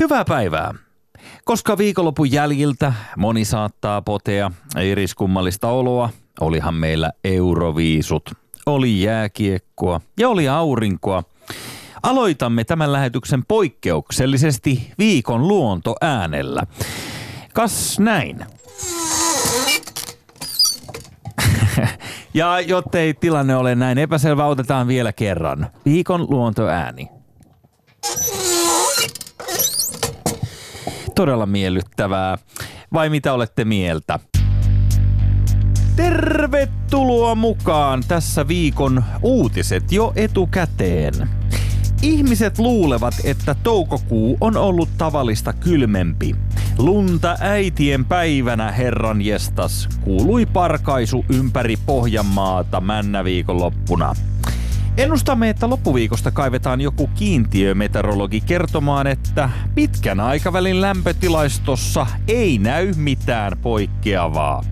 Hyvää päivää. Koska viikonlopun jäljiltä moni saattaa potea eriskummallista oloa, olihan meillä euroviisut, oli jääkiekkoa ja oli aurinkoa. Aloitamme tämän lähetyksen poikkeuksellisesti viikon luonto äänellä. Kas näin. ja jottei tilanne ole näin epäselvä, otetaan vielä kerran. Viikon luontoääni. Todella miellyttävää. Vai mitä olette mieltä? Tervetuloa mukaan tässä viikon uutiset jo etukäteen. Ihmiset luulevat, että toukokuu on ollut tavallista kylmempi. Lunta äitien päivänä, herran jestas, kuului parkaisu ympäri Pohjanmaata männä viikonloppuna. Ennustamme, että loppuviikosta kaivetaan joku kiintiömeteorologi kertomaan, että pitkän aikavälin lämpötilaistossa ei näy mitään poikkeavaa.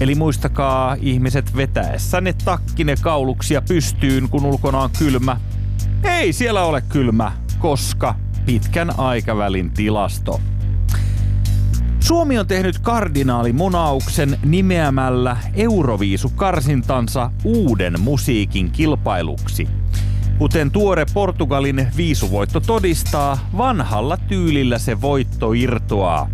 Eli muistakaa ihmiset vetäessänne takkine kauluksia pystyyn, kun ulkona on kylmä. Ei siellä ole kylmä, koska pitkän aikavälin tilasto. Suomi on tehnyt kardinaalimunauksen nimeämällä Euroviisu-karsintansa uuden musiikin kilpailuksi. Kuten tuore Portugalin viisuvoitto todistaa, vanhalla tyylillä se voitto irtoaa.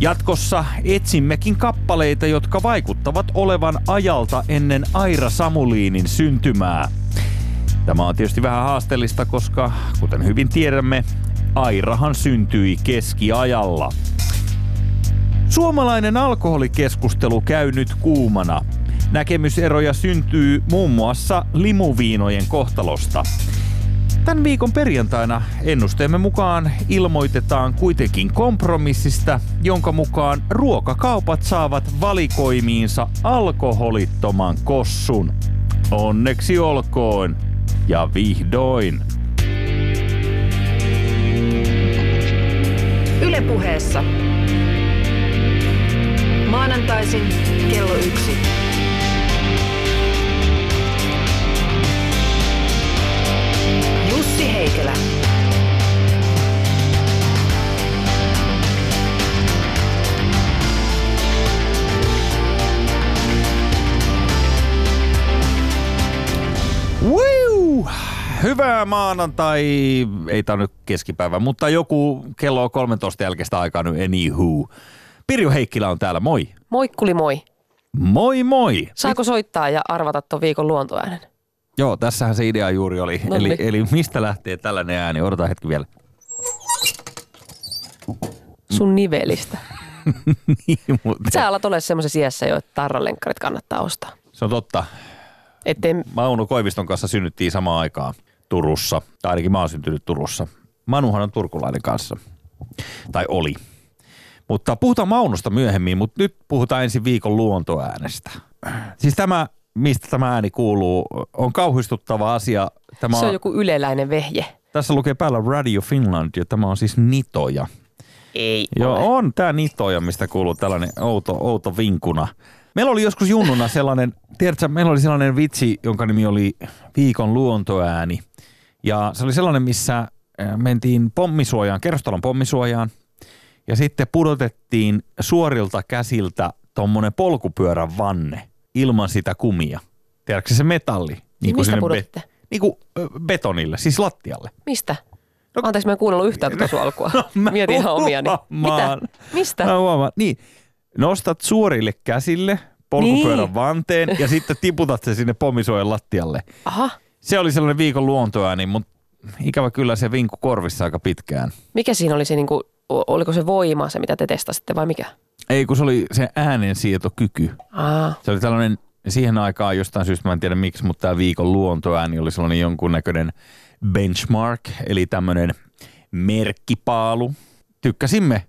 Jatkossa etsimmekin kappaleita, jotka vaikuttavat olevan ajalta ennen Aira Samuliinin syntymää. Tämä on tietysti vähän haasteellista, koska kuten hyvin tiedämme, Airahan syntyi keskiajalla. Suomalainen alkoholikeskustelu käy nyt kuumana. Näkemyseroja syntyy muun muassa limuviinojen kohtalosta. Tämän viikon perjantaina ennusteemme mukaan ilmoitetaan kuitenkin kompromissista, jonka mukaan ruokakaupat saavat valikoimiinsa alkoholittoman kossun. Onneksi olkoon ja vihdoin. Ylepuheessa maanantaisin kello yksi. Jussi Heikelä. Wiu! Hyvää maanantai, ei tämä nyt keskipäivä, mutta joku kello 13 jälkeistä aikaa nyt anywho. Pirjo Heikkilä on täällä, moi. Moikkuli moi. Moi moi. Saako soittaa ja arvata tuon viikon luontoäänen? Joo, tässähän se idea juuri oli. No Eli, niin. eli mistä lähtee tällainen ääni? Odota hetki vielä. Sun nivelistä. niin, mutta Sä alat olla semmoisessa iässä jo, että tarralenkkarit kannattaa ostaa. se on totta. Ettei, Mauno Koiviston kanssa synnyttiin samaan aikaan Turussa. Tai ainakin mä oon syntynyt Turussa. Manuhan on turkulainen kanssa. Tai oli. Mutta puhutaan Maunosta myöhemmin, mutta nyt puhutaan ensin viikon luontoäänestä. Siis tämä, mistä tämä ääni kuuluu, on kauhistuttava asia. Tämä se on joku yleläinen vehje. Tässä lukee päällä Radio Finland ja tämä on siis Nitoja. Ei Joo, ole. on tämä Nitoja, mistä kuuluu tällainen outo, outo vinkuna. Meillä oli joskus junnuna sellainen, tiedätkö, meillä oli sellainen vitsi, jonka nimi oli Viikon luontoääni. Ja se oli sellainen, missä äh, mentiin pommisuojaan, kerrostalon pommisuojaan. Ja sitten pudotettiin suorilta käsiltä tuommoinen polkupyörän vanne ilman sitä kumia. Tiedätkö se metalli? Niin mistä sinne pudotitte? niin kuin betonille, siis lattialle. Mistä? Anteeksi, mä en kuunnellut yhtään tuota sun alkua. No, mä Mietin ihan omiani. Mitä? Mistä? Mä huomaan. Niin, nostat suorille käsille polkupyörän Niin. vanteen ja sitten tiputat se sinne pommisuojan lattialle. Aha. Se oli sellainen viikon luontoääni, mutta ikävä kyllä se vinkku korvissa aika pitkään. Mikä siinä oli se, niinku, oliko se voima se, mitä te testasitte vai mikä? Ei, kun se oli se äänensietokyky. Aa, Se oli tällainen siihen aikaan jostain syystä, mä en tiedä miksi, mutta tämä viikon luontoääni oli sellainen jonkunnäköinen benchmark, eli tämmöinen merkkipaalu. Tykkäsimme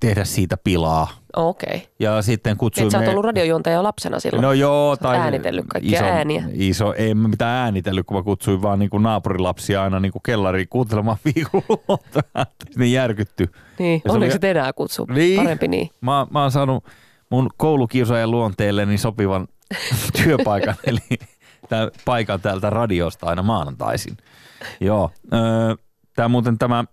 tehdä siitä pilaa. okei. Okay. Ja sitten Et kutsuimme... sä oot ollut radiojuontaja jo lapsena silloin. No joo, tai äänitellyt kaikkia iso, ääniä. Iso, ei mä mitään äänitellyt, kun mä kutsuin vaan niin kuin naapurilapsia aina niin kuin kellariin kuuntelemaan viikon luontoääntä. Ne järkytty. Niin, Ja se onneksi oli- enää kutsu. Niin. Parempi niin. Mä, mä oon saanut mun koulukiusaajan luonteelleni sopivan työpaikan, eli tämän paikan täältä radiosta aina maanantaisin. Joo. Öö, tämä muuten tämä,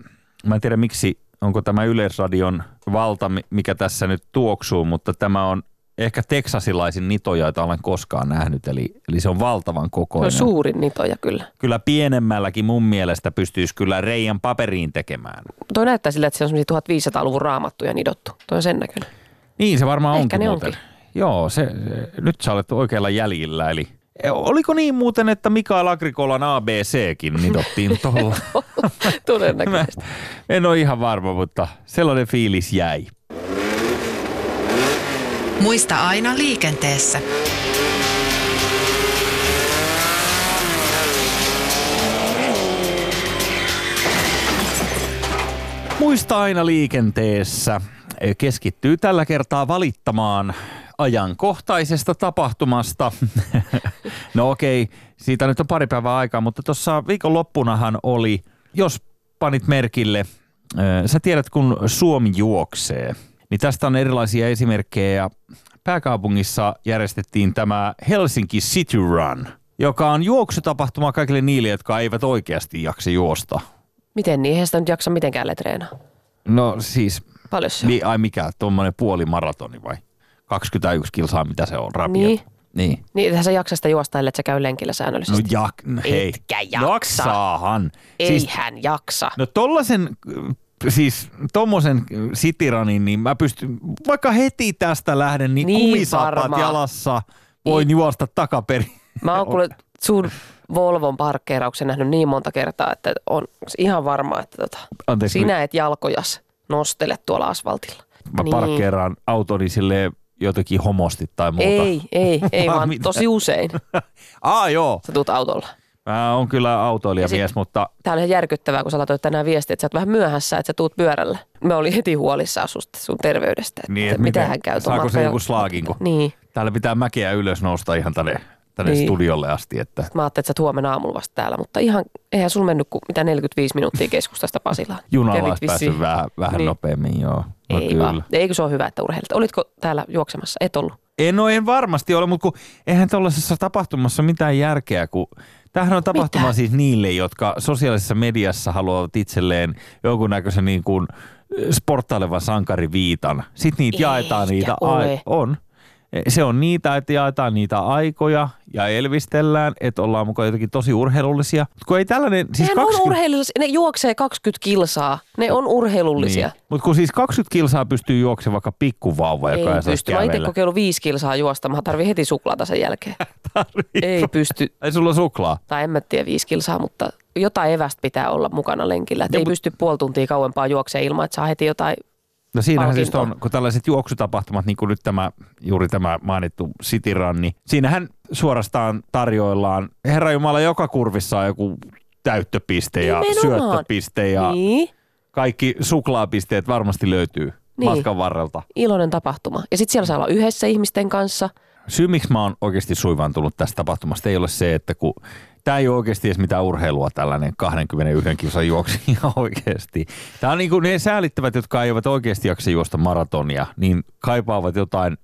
mä en tiedä miksi onko tämä Yleisradion valta, mi- mikä tässä nyt tuoksuu, mutta tämä on ehkä teksasilaisin nitoja, joita olen koskaan nähnyt, eli, eli se on valtavan Se on kokoinen. suurin nitoja kyllä. kyllä pienemmälläkin mun mielestä pystyisi kyllä reijän paperiin tekemään. Toi näyttää siltä, että se on semmoisia 1500-luvun raamattuja nidottu. Toi on sen näköinen. Niin se varmaan Ehkä onkin ne muuten. onkin. Joo, se, se, nyt sä olet oikealla jäljillä. Eli oliko niin muuten, että Mikael Agrikolan ABCkin nidottiin tuolla? Mä Todennäköisesti. en ole ihan varma, mutta sellainen fiilis jäi. Muista aina liikenteessä. Muista aina liikenteessä e, keskittyy tällä kertaa valittamaan ajankohtaisesta tapahtumasta. no okei, siitä nyt on pari päivää aikaa, mutta tuossa viikonloppunahan oli, jos panit merkille, sä tiedät kun Suomi juoksee, niin tästä on erilaisia esimerkkejä pääkaupungissa järjestettiin tämä Helsinki City Run, joka on juoksutapahtuma kaikille niille, jotka eivät oikeasti jaksa juosta. Miten niin? Eihän sitä nyt jaksa mitenkään letreenaa. No siis Paljon se on? niin, ai mikä, tuommoinen puoli maratoni vai? 21 kilsaa, mitä se on, rapiat. Niin. Niin. Niin, eihän sä jaksa sitä juosta, ellei sä käy lenkillä No säännöllisesti. jak, no hei. Etkä jaksa. Jaksaahan. Ei Siis, hän jaksa. no tollasen, siis tommosen sitiranin, niin mä pystyn, vaikka heti tästä lähden, niin, Niin kumisapat varmaan. jalassa voin juosta takaperin. Mä oon kuule sun Volvon parkkeerauksen nähnyt niin monta kertaa, että on ihan varma, että tota, Anteeksi, sinä et jalkojas nostele tuolla asfaltilla. mä Niin. parkkeeraan autoni silleen jotenkin homosti tai muuta. Ei, ei, ei, Vaan vaan tosi usein Aa joo, sä tuut autolla. mä oon kyllä autoilijamies, sit- mutta Tää on ihan järkyttävää, kun sä laitoit tänään viestiä, että sä oot vähän myöhässä, että sä tuut pyörällä. Me oli heti huolissaan susta, sun terveydestä. Että Niin, että mitä miten- hän käy saako se joku slaakin, kun- Niin. täällä pitää mäkeä ylös nousta ihan tänne, tänne Niin. studiolle asti. Että Mä ajattelin, että sä huomenna aamulla vasta täällä, mutta ihan, eihän sulla mennyt kuin mitä 45 minuuttia keskustasta Pasilaan. junalla olisi päässyt vähän, vähän Niin. nopeammin, joo. No Ei kyllä. vaan. Eikö se ole hyvä, että urheilit? Olitko täällä juoksemassa? Et ollut. En, no en varmasti ole, mutta kun eihän tuollaisessa tapahtumassa mitään järkeä, kun tämähän on tapahtuma Mitä? siis niille, jotka sosiaalisessa mediassa haluavat itselleen jonkunnäköisen niin kuin sporttailevan sankariviitan. Sitten niitä Eikä jaetaan niitä. ole. on. Se on niitä, että jaetaan niitä aikoja ja elvistellään, että ollaan mukaan jotenkin tosi urheilullisia. Mut kun ei tällainen, siis Nehän 20, on urheilullisia. Ne juoksee 20 kilsaa. Ne on urheilullisia. Niin. Mutta kun siis 20 kilsaa pystyy juoksemaan vaikka pikkuvauva, joka ei Ei saa pysty. Mä itse kokeillut viisi kilsaa juosta. Mä tarvii heti suklaata sen jälkeen. Ei pysty. Ei sulla suklaa. Tai en mä tiedä viisi kilsaa, mutta jotain evästä pitää olla mukana lenkillä. Et No, ei mut- pysty puoli tuntia kauempaa juoksemaan ilman, että saa heti jotain. No siinähän siis palkintoa. on, kun tällaiset juoksutapahtumat, niin kuin nyt tämä, juuri tämä mainittu City Run, niin siinähän suorastaan tarjoillaan, Herra Jumala, joka kurvissa on joku täyttöpiste ja Nimenomaan. syöttöpiste ja Niin. kaikki suklaapisteet varmasti löytyy Niin. matkan varrelta. Iloinen tapahtuma. Ja sitten siellä saa olla yhdessä ihmisten kanssa. Syy, miksi mä oon oikeasti suivaantunut tästä tapahtumasta, ei ole se, että kun tämä ei ole oikeasti edes mitään urheilua tällainen 21 kilsan juoksu ihan oikeasti. Tämä on niin kuin ne säälittävät, jotka eivät oikeasti jaksa juosta maratonia, niin kaipaavat jotain,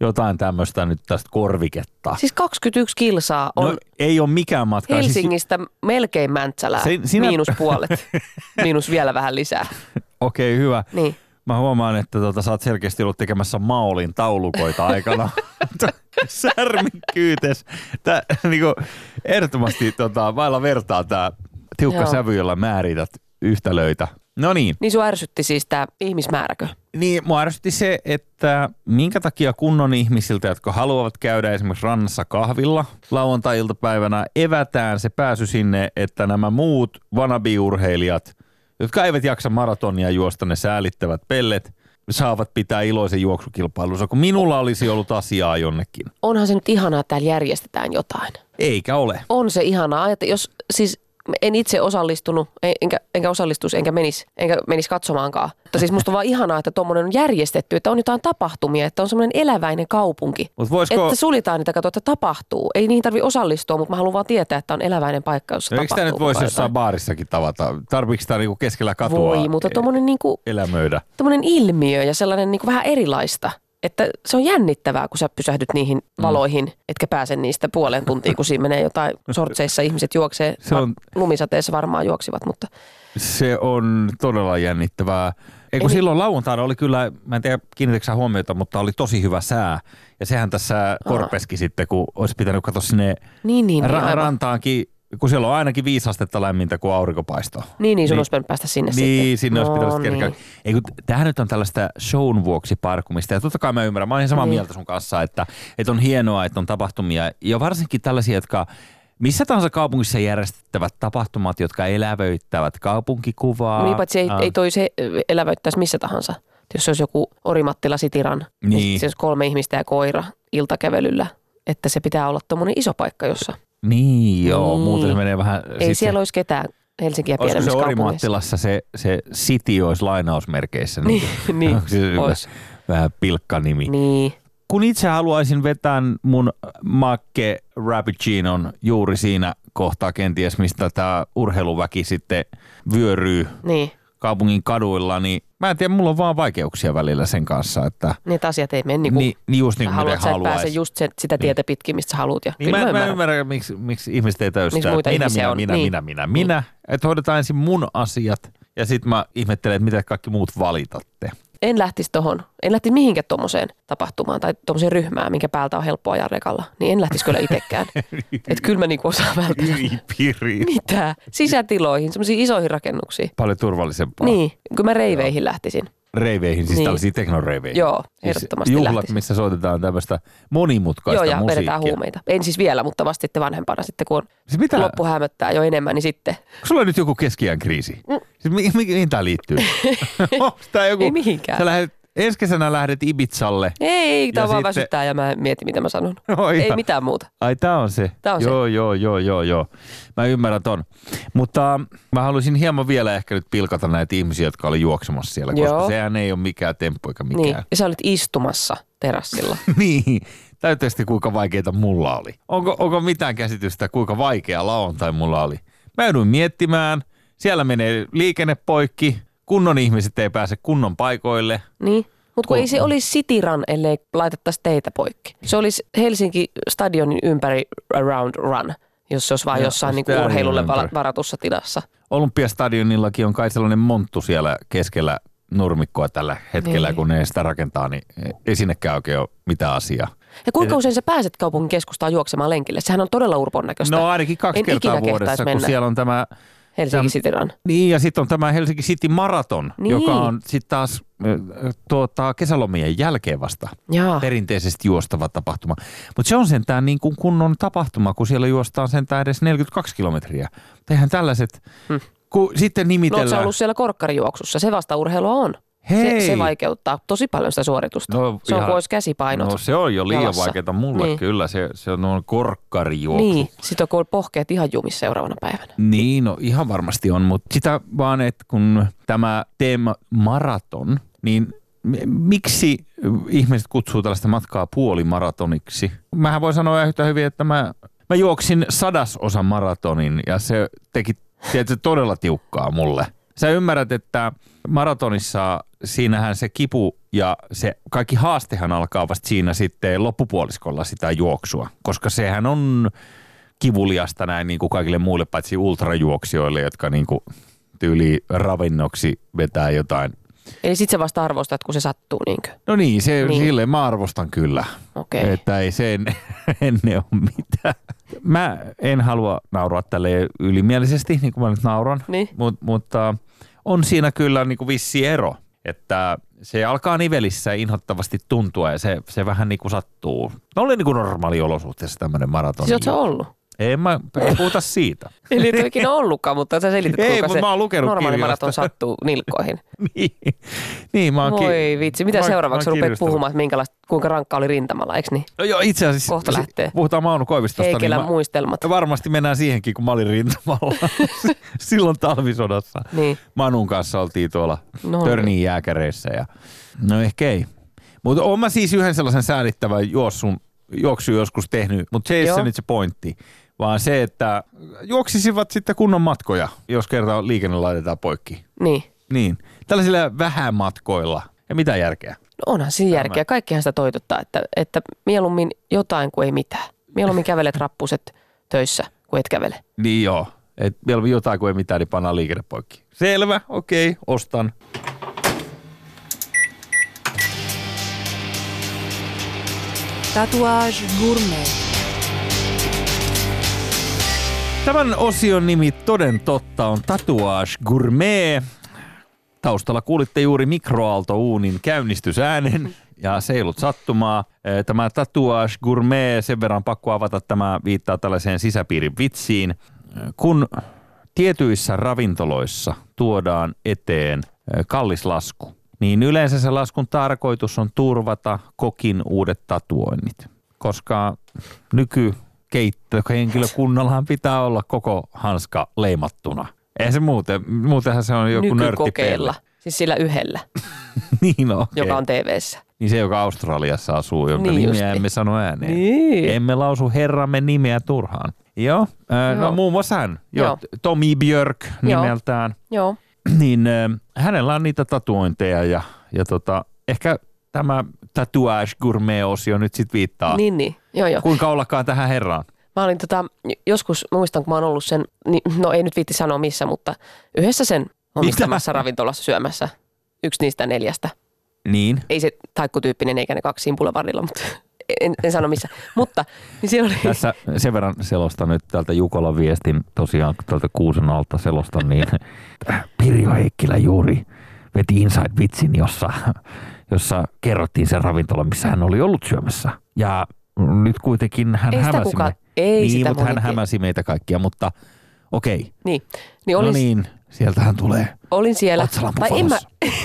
jotain tämmöistä nyt tästä korviketta. Siis 21 kilsaa on no, ei ole mikään matka. Helsingistä melkein Mäntsälään. Se- sinä- Miinus puolet. Miinus vielä vähän lisää. Siis, Okei, okay, hyvä. Niin. Mä huomaan, että tota, sä oot selkeästi ollut tekemässä Maolin taulukoita aikana. Särmikkyytes. Tää, niinku, ehdottomasti tota, vailla vertaa tämä tiukka Joo. sävy, jolla määrität yhtälöitä. No niin. Niin sun ärsytti siis tämä ihmismääräkö? Niin, mua ärsytti se, että minkä takia kunnon ihmisiltä, jotka haluavat käydä esimerkiksi rannassa kahvilla lauantai-iltapäivänä, evätään se pääsy sinne, että nämä muut wannabe-urheilijat, jotka eivät jaksa maratonia juosta, ne säälittävät pellet, saavat pitää iloisen juoksukilpailunsa, kun minulla olisi ollut asiaa jonnekin. Onhan se nyt ihanaa, että täällä järjestetään jotain. Eikä ole. On se ihanaa. Ajat, jos siis en itse osallistunut, en- enkä, enkä osallistuisi, enkä menisi, enkä menisi katsomaankaan. Mutta siis musta on vaan ihanaa, että tuommoinen on järjestetty, että on jotain tapahtumia, että on semmoinen eläväinen kaupunki. Mut voisiko- Että suljetaan niitä, katsoa, että tapahtuu. Ei niin tarvi osallistua, mutta mä haluan vaan tietää, että on eläväinen paikka, jossa No, eikö tapahtuu. tämä nyt voisi jossain baarissakin tavata? Tarviiko tämä niinku keskellä katua Voi, mutta tuommoinen niinku, elämöidä? tommonen ilmiö ja sellainen niinku vähän erilaista. Että se on jännittävää, kun sä pysähdyt niihin valoihin, etkä pääse niistä puoleen tuntiin, kun siinä menee jotain sortseissa ihmiset juoksee. Se on- Lumisateessa varmaan juoksivat, mutta Se on todella jännittävää. Ei kun Eli- silloin lauantaina oli kyllä, mä en tiedä kiinnitätkö sä huomiota, mutta oli tosi hyvä sää. Ja sehän tässä korpeski sitten, kun olisi pitänyt katsoa sinne niin, niin, niin, ra- aivan. rantaankin, kun siellä on ainakin viisi astetta lämmintä, kun aurinko paistoo. niin, niin sun Niin. olisi pitänyt päästä sinne Niin, sitten. sinne olisi pitänyt No kerkaa. niin. Ei kun tämähän nyt on tällaista shown vuoksi parkumista. Ja totta kai mä ymmärrän, mä olen ihan samaa Niin. mieltä sun kanssa, että, että on hienoa, että on tapahtumia. Ja varsinkin tällaisia, jotka missä tahansa kaupungissa järjestettävät tapahtumat, jotka elävöittävät kaupunkikuvaa. Niin, paitsi ei, Ää, ei toi se elävöittäisi missä tahansa. Jos se olisi joku Orimattila Sitiran, niin. Niin. se olisi kolme ihmistä ja koira iltakävelyllä. Että se pitää olla tuommoinen iso paikka, jossa Niin, joo, Niin. muuten se menee vähän... ei siellä se, olisi ketään Helsinkiä se pienemmissä kaupungeissa. Orimattilassa se, se city olisi lainausmerkeissä? Niin, niin, Onko se ois. vähän pilkkanimi? Niin, kun itse haluaisin vetää mun makke Rappuccinon juuri siinä kohtaa kenties, mistä tämä urheiluväki sitten vyöryy niin. Kaupungin kaduilla, niin mä en tiedä, mulla on vaan vaikeuksia välillä sen kanssa, että Niin, asiat ei mene niin kuin niin, niin just niin kuin haluat, sä pääse just sen, sitä tietä pitkin, mistä sä haluat. Ja Niin kyllä mä, mä, ymmärrän. ymmärrän, miksi, miksi ihmiset ei muita minä, minä, on. minä, Niin. minä, minä, minä, että hoidetaan ensin mun asiat ja sitten mä ihmettelen, että mitä kaikki muut valitatte. En lähtisi tohon, en lähtisi mihinkään tuommoiseen tapahtumaan tai tuommoiseen ryhmään, minkä päältä on helppo ajaa rekalla. Niin en lähtisi kyllä itsekään. Että kyllä mä niinku osaan välttää. Ylipiri. Mitä? Sisätiloihin, semmoisiin isoihin rakennuksiin. Paljon turvallisempaa. Niin, kyllä mä reiveihin lähtisin. Reiveihin, siis Niin. tällaisiin teknoreiveihin. Joo, Siis ehdottomasti Juhlat, lähtisin. missä soitetaan tämmöistä monimutkaista Joo, ja musiikkia. vedetään huumeita. En siis vielä, mutta vasta sitten vanhempana, sitten kun on Siis mitä? loppu hämöttää jo enemmän, niin sitten. Onko sulla nyt joku keskiään kriisi? Siis mi- mi- mihin tämä liittyy? Onko tää joku, Ei mihinkään. Sä lähdet, ensi kesänä lähdet Ibizalle. Ei, tämä Ja vaan sitten- väsyttää ja mä mietin, mitä mä sanon. Ei ihan. mitään muuta. Ai tää on se. Tää on se. joo, joo, joo, joo, joo. Mä ymmärrän ton. Mutta mä haluaisin hieman vielä ehkä nyt pilkata näitä ihmisiä, jotka oli juoksemassa siellä, koska Joo. sehän ei ole mikään temppu eikä Niin. mikään. Ja sä olit istumassa terassilla. niin. Täytyy kuinka vaikeita mulla oli. Onko, onko mitään käsitystä, kuinka vaikea lauantai mulla oli? Mä jouduin miettimään. Siellä menee liikenne poikki. Kunnon ihmiset ei pääse kunnon paikoille. Niin. Mutta kun ei se olisi Cityran, ellei laitettaisi teitä poikki. Se olisi Helsinki stadionin ympäri around run, jos se olisi Joo, jossain niin urheilulle ympäri. varatussa tilassa. Olympiastadionillakin on kai sellainen monttu siellä keskellä nurmikkoa tällä hetkellä, Niin. kun ne sitä rakentaa, niin ei sinnekään oikein ole mitään asiaa. Ja kuinka usein sä pääset kaupungin keskustaan juoksemaan lenkille? Sehän on todella urpon näköistä. No ainakin kaksi En kertaa vuodessa, kun mennä. siellä on tämä Helsinki Cityran. Niin, ja sitten on tämä Helsinki City Marathon, Niin. joka on sitten taas tuota, kesälomien jälkeen vasta Jaa. perinteisesti juostava tapahtuma. Mutta se on sentään niin kuin kunnon tapahtuma, kun siellä juostaan sentään edes 42 kilometriä. Mutta eihän tällaiset, Hmm. kun sitten No nimitellään... sä ollut siellä korkkarijuoksussa? Se vasta urheilua on. Hei! Se, se vaikeuttaa tosi paljon sitä suoritusta. No, se on ihan- olisi käsipainot. No se on jo liian jalassa. vaikeaa mulle Niin. kyllä, se, se on noin korkkarijuoksu. niin, sit on kun pohkeet ihan jumissa seuraavana päivänä. Niin, no ihan varmasti on, mutta sitä vaan, että kun tämä teema maraton, niin miksi ihmiset kutsuu tällaista matkaa puolimaratoniksi? Mähän voi sanoa yhtä hyvin, että mä, mä juoksin sadasosan maratonin ja se teki tietysti todella tiukkaa mulle. Sä ymmärrät, että maratonissa siinähän se kipu ja se kaikki haastehan alkaa vasta siinä sitten loppupuoliskolla sitä juoksua, koska sehän on kivuliasta näin niin kuin kaikille muille, paitsi ultrajuoksijoille, jotka niin kuin tyyli ravinnoksi vetää jotain. Eli sit sä vasta arvostat, kun se sattuu niinkö? No niin, se, Niin. silleen mä arvostan kyllä. Okay. Että ei se en, ennen ole mitään. Mä en halua nauraa tälle ylimielisesti, niin kuin mä nyt nauran, Niin. Mut, mutta on siinä kyllä niin kuin vissi ero, että se alkaa nivelissä inhottavasti tuntua ja se, se vähän niin kuin sattuu. No oli niin kuin normaali olosuhteessa tämmöinen maraton. Siis ollut? En mä, ei puhuta siitä. Eli et ole ikinä ollutkaan, mutta sä selität, Ei, kuinka se mä oon lukenut normaali kirjoista. maraton sattuu nilkkoihin. niin, niin mä oon ki- Voi vitsi, mitä mä seuraavaksi mä rupeat puhumaan, minkälaista, kuinka rankka oli rintamalla, eikö niin? No joo, itse asiassa Kohta se- lähtee. puhutaan Mauno Koivistosta. Heikelän niin mä, muistelmat. varmasti mennään siihenkin, kun mä olin rintamalla silloin talvisodassa. Niin. Manun kanssa oltiin tuolla No no, Törniin jääkäreissä. Ja... No ehkä ei. Mutta oon mä siis yhden sellaisen säädittävän juossun, juoksu joskus tehnyt, mutta se ei se nyt se pointti. Vaan se, että juoksisivat sitten kunnon matkoja, jos kerta liikenne laitetaan poikki. Niin. Niin, tällaisilla vähämatkoilla. Ja mitä järkeä? No onhan siinä järkeä. Kaikkihan sitä toitottaa, että, että mieluummin jotain kuin ei mitään. Mieluummin kävelet rappuset töissä, kuin et kävele. Niin joo. Et mieluummin jotain kuin ei mitään, niin pannaan liikenne poikki. Selvä, okei, ostan. Tatuage Gourmet. Tämän osion nimi toden totta on Tatuage Gourmet. Taustalla kuulitte juuri mikroaaltouunin käynnistysäänen ja seilut sattumaa. Eh, Tämä Tatuage Gourmet, sen verran pakko avata, tämä viittaa tällaiseen sisäpiirin vitsiin. Eh, Kun tietyissä ravintoloissa tuodaan eteen eh, kallis lasku, niin yleensä se laskun tarkoitus on turvata kokin uudet tatuoinnit. Koska nykykeittohenkilökunnallahan pitää olla koko hanska leimattuna. Ei se muuten, muutenhan se on joku nörttipelle. Siis sillä yhdellä, niin on. joka on TV-ssä. Niin se, joka Australiassa asuu, jonka Niin niin justi. nimeä emme sano ääneen. Niin. Emme lausu herramme nimeä turhaan. Joo, äh, no Joo. muun muassa hän, Joo. Joo. Tommy Björk Joo. nimeltään. Joo. niin äh, hänellä on niitä tatuointeja ja, ja tota, ehkä tämä Tatuage Gourmet-osio nyt sitten viittaa. Niin, niin. Joo, joo. Kuinka ollakaan tähän herraan? Mä olin tota, joskus, muistan kun mä oon ollut sen, niin, no ei nyt viitti sanoa missä, mutta yhdessä sen omistamassa ravintolassa syömässä. Yksi niistä neljästä. Niin. Ei se taikkutyyppinen eikä ne kaksi siinä Boulevardilla, mutta en, en sano missä. Mutta niin siellä oli, Tässä sen verran selostan nyt täältä Jukolan viestin, tosiaan täältä Kuusen alta selostan, niin Pirjo Heikkilä juuri veti Inside-vitsin, jossa, jossa kerrottiin sen ravintola, missä hän oli ollut syömässä. Ja nyt kuitenkin hän Ei hämäsi kukaan- me- ei niin, sitä mutta hän hämäsi meitä kaikkia, mutta okei. niin, niin olin, No niin, sieltähän tulee. olin siellä. Tai en mä,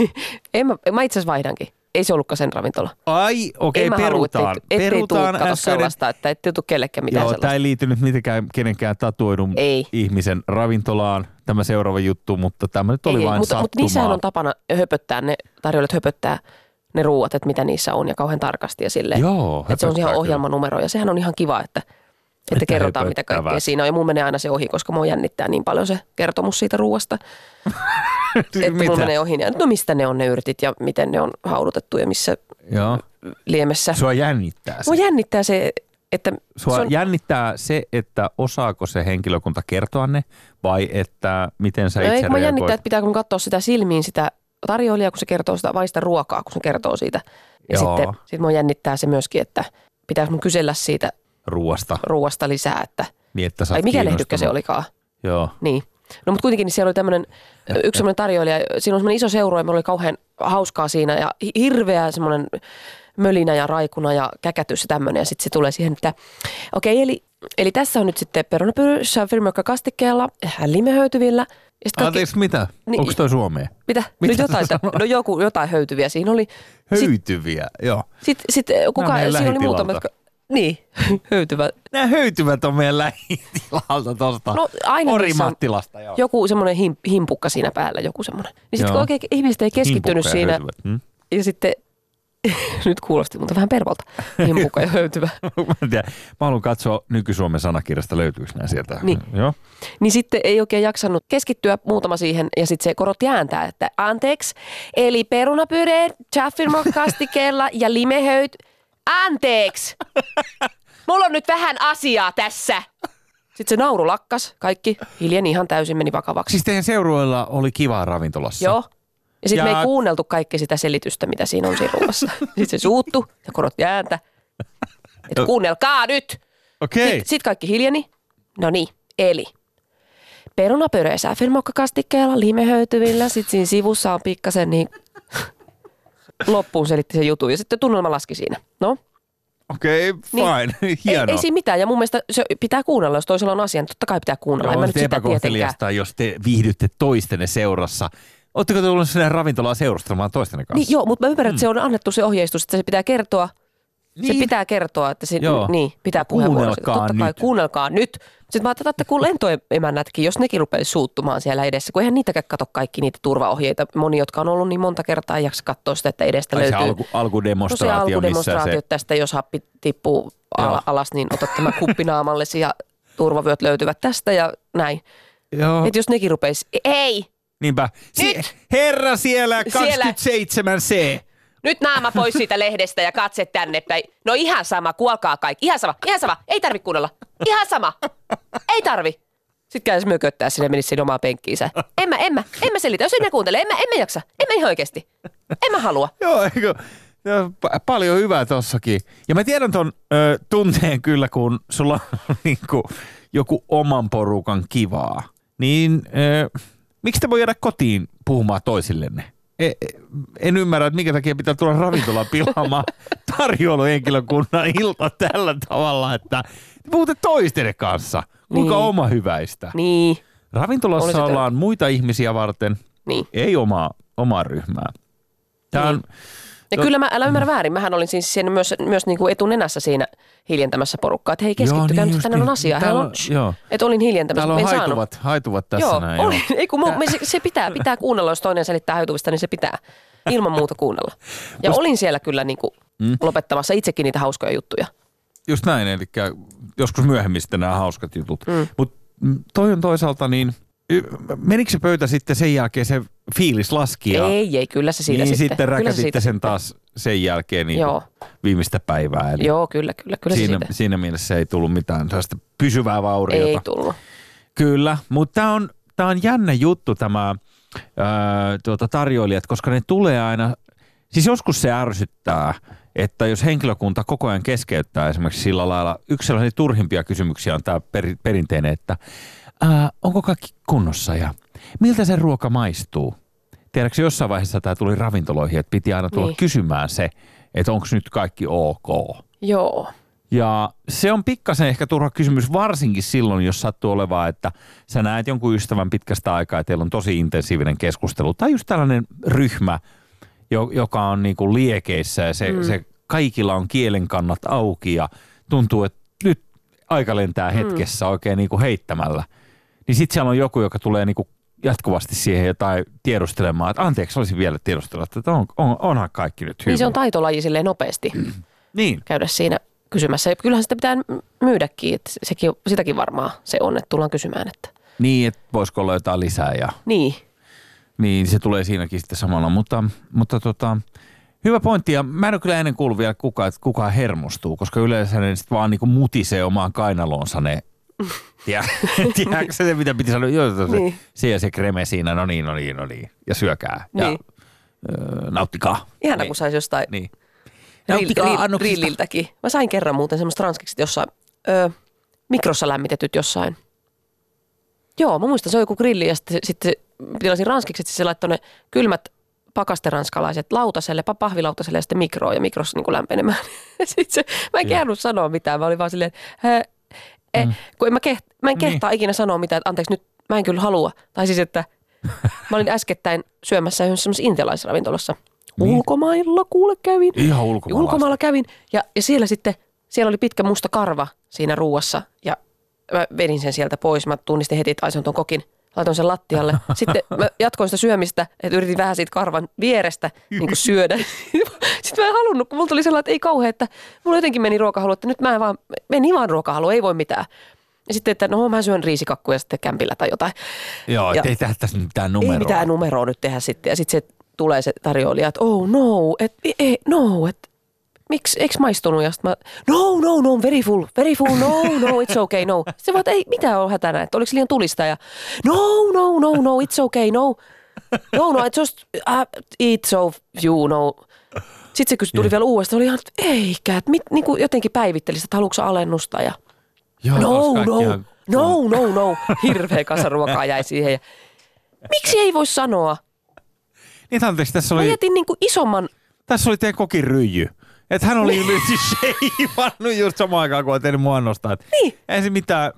en mä, mä itse asiassa vaihdankin. Ei se ollutkaan sen ravintola. Ai, okei, halua, perutaan. ettei, ettei tuu perutaan kato äskeinen- sellaista, että ettei tuu kellekään mitään Joo, sellaista. tämä ei liity nyt mitenkään kenenkään tatuoidun Ei. ihmisen ravintolaan, tämä seuraava juttu, mutta tämä nyt oli Ei, vain mutta, mutta sattumaa. niissähän on tapana höpöttää, ne tarjoilijat höpöttää ne ruuat, että mitä niissä on ja kauhean tarkasti ja silleen. Joo, että se on ihan ohjelmanumero ja sehän on ihan kiva, että, että, Että kerrotaan mitä kaikkea siinä on. Ja mun menee aina se ohi, koska mua jännittää niin paljon se kertomus siitä ruuasta, että Mitä? mulla menee ohi. Ja, no mistä ne on ne yrtit ja miten ne on haudutettu ja missä Joo. liemessä. Sua jännittää se. Mua jännittää se, että Sua se on, jännittää se, että osaako se henkilökunta kertoa ne vai että miten sä no itse ei, reagoit? jännittää, että pitääkö mun katsoa sitä silmiin sitä tarjoilijaa, kun se kertoo sitä, vai sitä ruokaa, kun se kertoo siitä. Ja Joo. sitten sit mua jännittää se myöskin, että pitääkö mun kysellä siitä ruoasta, ruoasta lisää, että niin että ai mikä lehdykkä se olikaan. Joo. Niin. No mutta kuitenkin niin siellä oli tämmöinen, yksi semmoinen tarjoilija, siinä on semmoinen iso seuro ja meillä oli kauhean hauskaa siinä ja hi- hirveä semmoinen mölinä ja raikuna ja käkätys ja tämmöinen ja sitten se tulee siihen, että okei eli, eli tässä on nyt sitten perunapyryssä firmökkä kastikkeella, limehöytyvillä ja sitten kaikki, Anteeksi, mitä? Niin. Onko toi Suomea? mitä? mitä no, jotain, sanoit? no joku, jotain höytyviä siinä oli. Sitten Höytyviä, joo. sit, sit, kuka, meidän siinä oli muutama, jotka, niin, höytyvä. Nämä höytyvät on meidän lähitilalta tuosta No aina Orimattilasta, joo. joku semmoinen him, himpukka siinä päällä, joku semmoinen. Niin sitten kun oikein ihmiset ei keskittynyt Himpukka ja siinä, höytyvät, hmm? ja sitten, nyt kuulosti, mutta vähän pervolta, himpukka ja höytyvä. mä, en tiedä. mä haluan katsoa nyky-Suomen sanakirjasta, löytyykö nämä sieltä. Niin. Joo. Niin sitten ei oikein jaksanut keskittyä muutama siihen, ja sitten se korotti ääntää, että anteeksi, eli perunapyre, chaffirmokastikella ja limehöyt, anteeksi, mulla on nyt vähän asiaa tässä. Sitten se nauru lakkas, kaikki hiljeni ihan täysin meni vakavaksi. Siis teidän seurueilla oli kivaa ravintolassa. Joo. Ja sitten me Ja- ei kuunneltu kaikki sitä selitystä, mitä siinä on siinä. Sitten se suuttu ja korotti ääntä. Että kuunnelkaa nyt! Okei. Sitten sit kaikki hiljeni. No niin, eli perunapyre säfirmokkakastikkeella limehöytyvillä. Sitten siinä sivussa on pikkasen niin loppuun selitti se jutun ja sitten tunnelma laski siinä. No, Okei, fine. ei, Hienoa. ei siinä mitään. Ja mun mielestä se pitää kuunnella, jos toisella on asia, niin totta kai pitää kuunnella. en Joo, mä sitä tietenkään. epäkohteliasta, jos te viihdytte toistenne seurassa. Oletteko te tulleet sinne ravintolaan seurustelemaan toistenne kanssa? Niin, joo, mutta mä ymmärrän, että se on annettu se ohjeistus, että se pitää kertoa. Niin. Se Niin. pitää kertoa, että se, Joo. niin, pitää puheenvuoro. siitä. Kuunnelkaa Totta kai, nyt. kuunnelkaa nyt. Sitten mä ajattelin, että kun lentoemännätkin, jos nekin rupeaisi suuttumaan siellä edessä, kun eihän niitäkään kato kaikki niitä turvaohjeita. Moni, jotka on ollut niin monta kertaa, ei jaksa katsoa sitä, että edestä se löytyy. alku, Tosiaan alkudemonstraatio, missä alkudemonstraatio se... tästä, jos happi tippuu al- alas, niin otat tämä kuppinaamallesi ja turvavyöt löytyvät tästä ja näin. Joo, Että jos nekin rupeisi, ei, niinpä. Si- Nyt! herra siellä, Siellä. 27C. Nyt naama pois siitä lehdestä ja katse tänne päin. No ihan sama, kuolkaa kaikki. Ihan sama, ihan sama. Ei tarvi kuunnella. Ihan sama. Ei tarvi. Sitten käy mököttää sinne ja menisi sinne omaan penkkiinsä. En mä, en mä, en mä selitä. Jos en mä kuuntele, en mä, en mä jaksa. En mä ihan oikeasti. En mä halua. Joo, eikö? Joo, pa- paljon hyvää tossakin. Ja mä tiedän ton ö, tunteen kyllä, kun sulla on niinku joku oman porukan kivaa. Niin ö, miksi te voi jäädä kotiin puhumaan toisillenne? E, e, en ymmärrä, että minkä takia pitää tulla ravintolaan pilaamaan tarjoiluhenkilökunnan ilta tällä tavalla, että te puhutte toistenne kanssa. Kuinka Niin. oma hyväistä. Niin. Ravintolassa Oli se ollaan muita ihmisiä varten, Niin. ei omaa, omaa ryhmää. Tämä on, Ja No- kyllä mä, älä ymmärrä väärin, mähän olin siis siinä myös, myös niin kuin etunenässä siinä hiljentämässä porukkaa, että hei keskittykää niin nyt tänne niin. on asiaa. Täällä on- on, joo. että olin hiljentämässä, Täällä on en saanut. haituvat, haituvat tässä Joo, näin. oli, joo. ei kun mu, me, se, se, pitää, pitää kuunnella, jos toinen selittää haituvista, niin se pitää ilman muuta kuunnella. Ja olin siellä kyllä niin kuin Mm. lopettamassa itsekin niitä hauskoja juttuja. Just näin, eli joskus myöhemmin sitten nämä hauskat jutut. Mm. Mutta toi on toisaalta niin, menikö se pöytä sitten sen jälkeen se fiilis laski ja Ei, ei, kyllä se siitä niin sitten. sitten siitä sen taas sen jälkeen niin Joo. viimeistä päivää. Eli Joo, kyllä, kyllä, kyllä siinä, se siitä. siinä mielessä ei tullut mitään sellaista pysyvää vauriota. Ei tullut. Kyllä, mutta tämä on, tää on jännä juttu tämä öö, tuota, tarjoilijat, koska ne tulee aina, siis joskus se ärsyttää, että jos henkilökunta koko ajan keskeyttää esimerkiksi sillä lailla, yksi sellaisia turhimpia kysymyksiä on tämä per, perinteinen, että ää, onko kaikki kunnossa ja miltä se ruoka maistuu? Tiedätkö, jossain vaiheessa tämä tuli ravintoloihin, että piti aina tulla Niin. kysymään se, että onko nyt kaikki ok. Joo. Ja se on pikkasen ehkä turha kysymys, varsinkin silloin, jos sattuu olevaa, että sä näet jonkun ystävän pitkästä aikaa ja teillä on tosi intensiivinen keskustelu. Tai just tällainen ryhmä, jo- joka on niinku liekeissä ja se, mm. se kaikilla on kielen kannat auki ja tuntuu, että nyt aika lentää hetkessä oikein niinku heittämällä. Niin sitten siellä on joku, joka tulee niinku jatkuvasti siihen jotain tiedustelemaan, että anteeksi, olisin vielä tiedustella, että on, on, onhan kaikki nyt hyvin. Niin se on taitolaji silleen nopeasti niin. käydä siinä kysymässä. Ja kyllähän sitä pitää myydäkin, että sekin, sitäkin varmaan se on, että tullaan kysymään. Että. Niin, että voisiko olla jotain lisää ja Niin, niin se tulee siinäkin sitten samalla. Mutta, mutta tota, hyvä pointti ja mä en ole kyllä ennen kuullut vielä kukaan, että kukaan hermostuu, koska yleensä ne sitten vaan niinku mutisee omaan kainaloonsa ne Tiedä- Tiedätkö se, mitä piti sanoa? Joo, se, Niin. se ja se kreme siinä, no niin, no niin, no niin. Ja syökää. Ja Niin. öö, nauttikaa. ihana niin. kun saisi jostain Niin. Nauttikaa annoksista. grilliltäkin. Mä sain kerran muuten semmoista ranskikset jossain, öö, mikrossa lämmitetyt jossain. Joo, mä muistan, se on joku grilli ja sitten, sitten tilasin ranskikset, siis se laittoi ne kylmät pakasteranskalaiset lautaselle, pa- pahvilautaselle ja sitten mikroon ja mikrossa niin lämpenemään. sitten se, mä en Joo. kehdannut sanoa mitään, mä olin vaan silleen, "Hä, eh, kun en mä, keht, mä en Niin. kehtaa ikinä sanoa mitään, että anteeksi nyt, mä en kyllä halua. Tai siis, että mä olin äskettäin syömässä yhdessä semmoisessa intialaisravintolassa. Niin. Ulkomailla kuule kävin. Ihan ulkomaalaista. Ulkomailla kävin ja, ja siellä sitten, siellä oli pitkä musta karva siinä ruuassa ja mä vedin sen sieltä pois. Mä tunnistin heti, että ai se on ton kokin. Laitoin sen lattialle. Sitten mä jatkoin sitä syömistä, että yritin vähän siitä karvan vierestä niin kuin syödä. Sitten mä en halunnut, kun mulla tuli sellainen, että ei kauhean, että mulla jotenkin meni ruokahalu, että nyt mä en vaan, meni vaan ruokahalu, ei voi mitään. Ja sitten, että no mä syön riisikakkuja sitten kämpillä tai jotain. Joo, Ja- ettei tehdä tässä nyt mitään numeroa. Ei mitään numeroa nyt tehdä sitten. Ja sitten se tulee se tarjoilija, että oh no, että ei, no, että miksi, eikö maistunut? Ja sitten mä, no, no, no, very full, very full, no, no, it's okay, no. Se vaan, että ei mitään ole hätänä, että oliko liian tulista ja no, no, no, no, it's okay, no. No, no, it's just uh, eat so few, no. Sitten se kysyi, tuli vielä uudestaan, oli ihan, että eikä, että mit, niin kuin jotenkin päivitteli, sitä, että haluatko alennusta ja Joo, no, kaikki no, ihan- no, no, no, hirveä kasa ruokaa jäi siihen. Ja, miksi ei voi sanoa? Niin anteeksi, tässä Mä oli, jätin niinku isomman, tässä oli teidän kokin ryijy. Että hän oli ilmeisesti sheivannut just samaan aikaan, kun on tehnyt mua annostaa. Et Niin. Ei se mitään.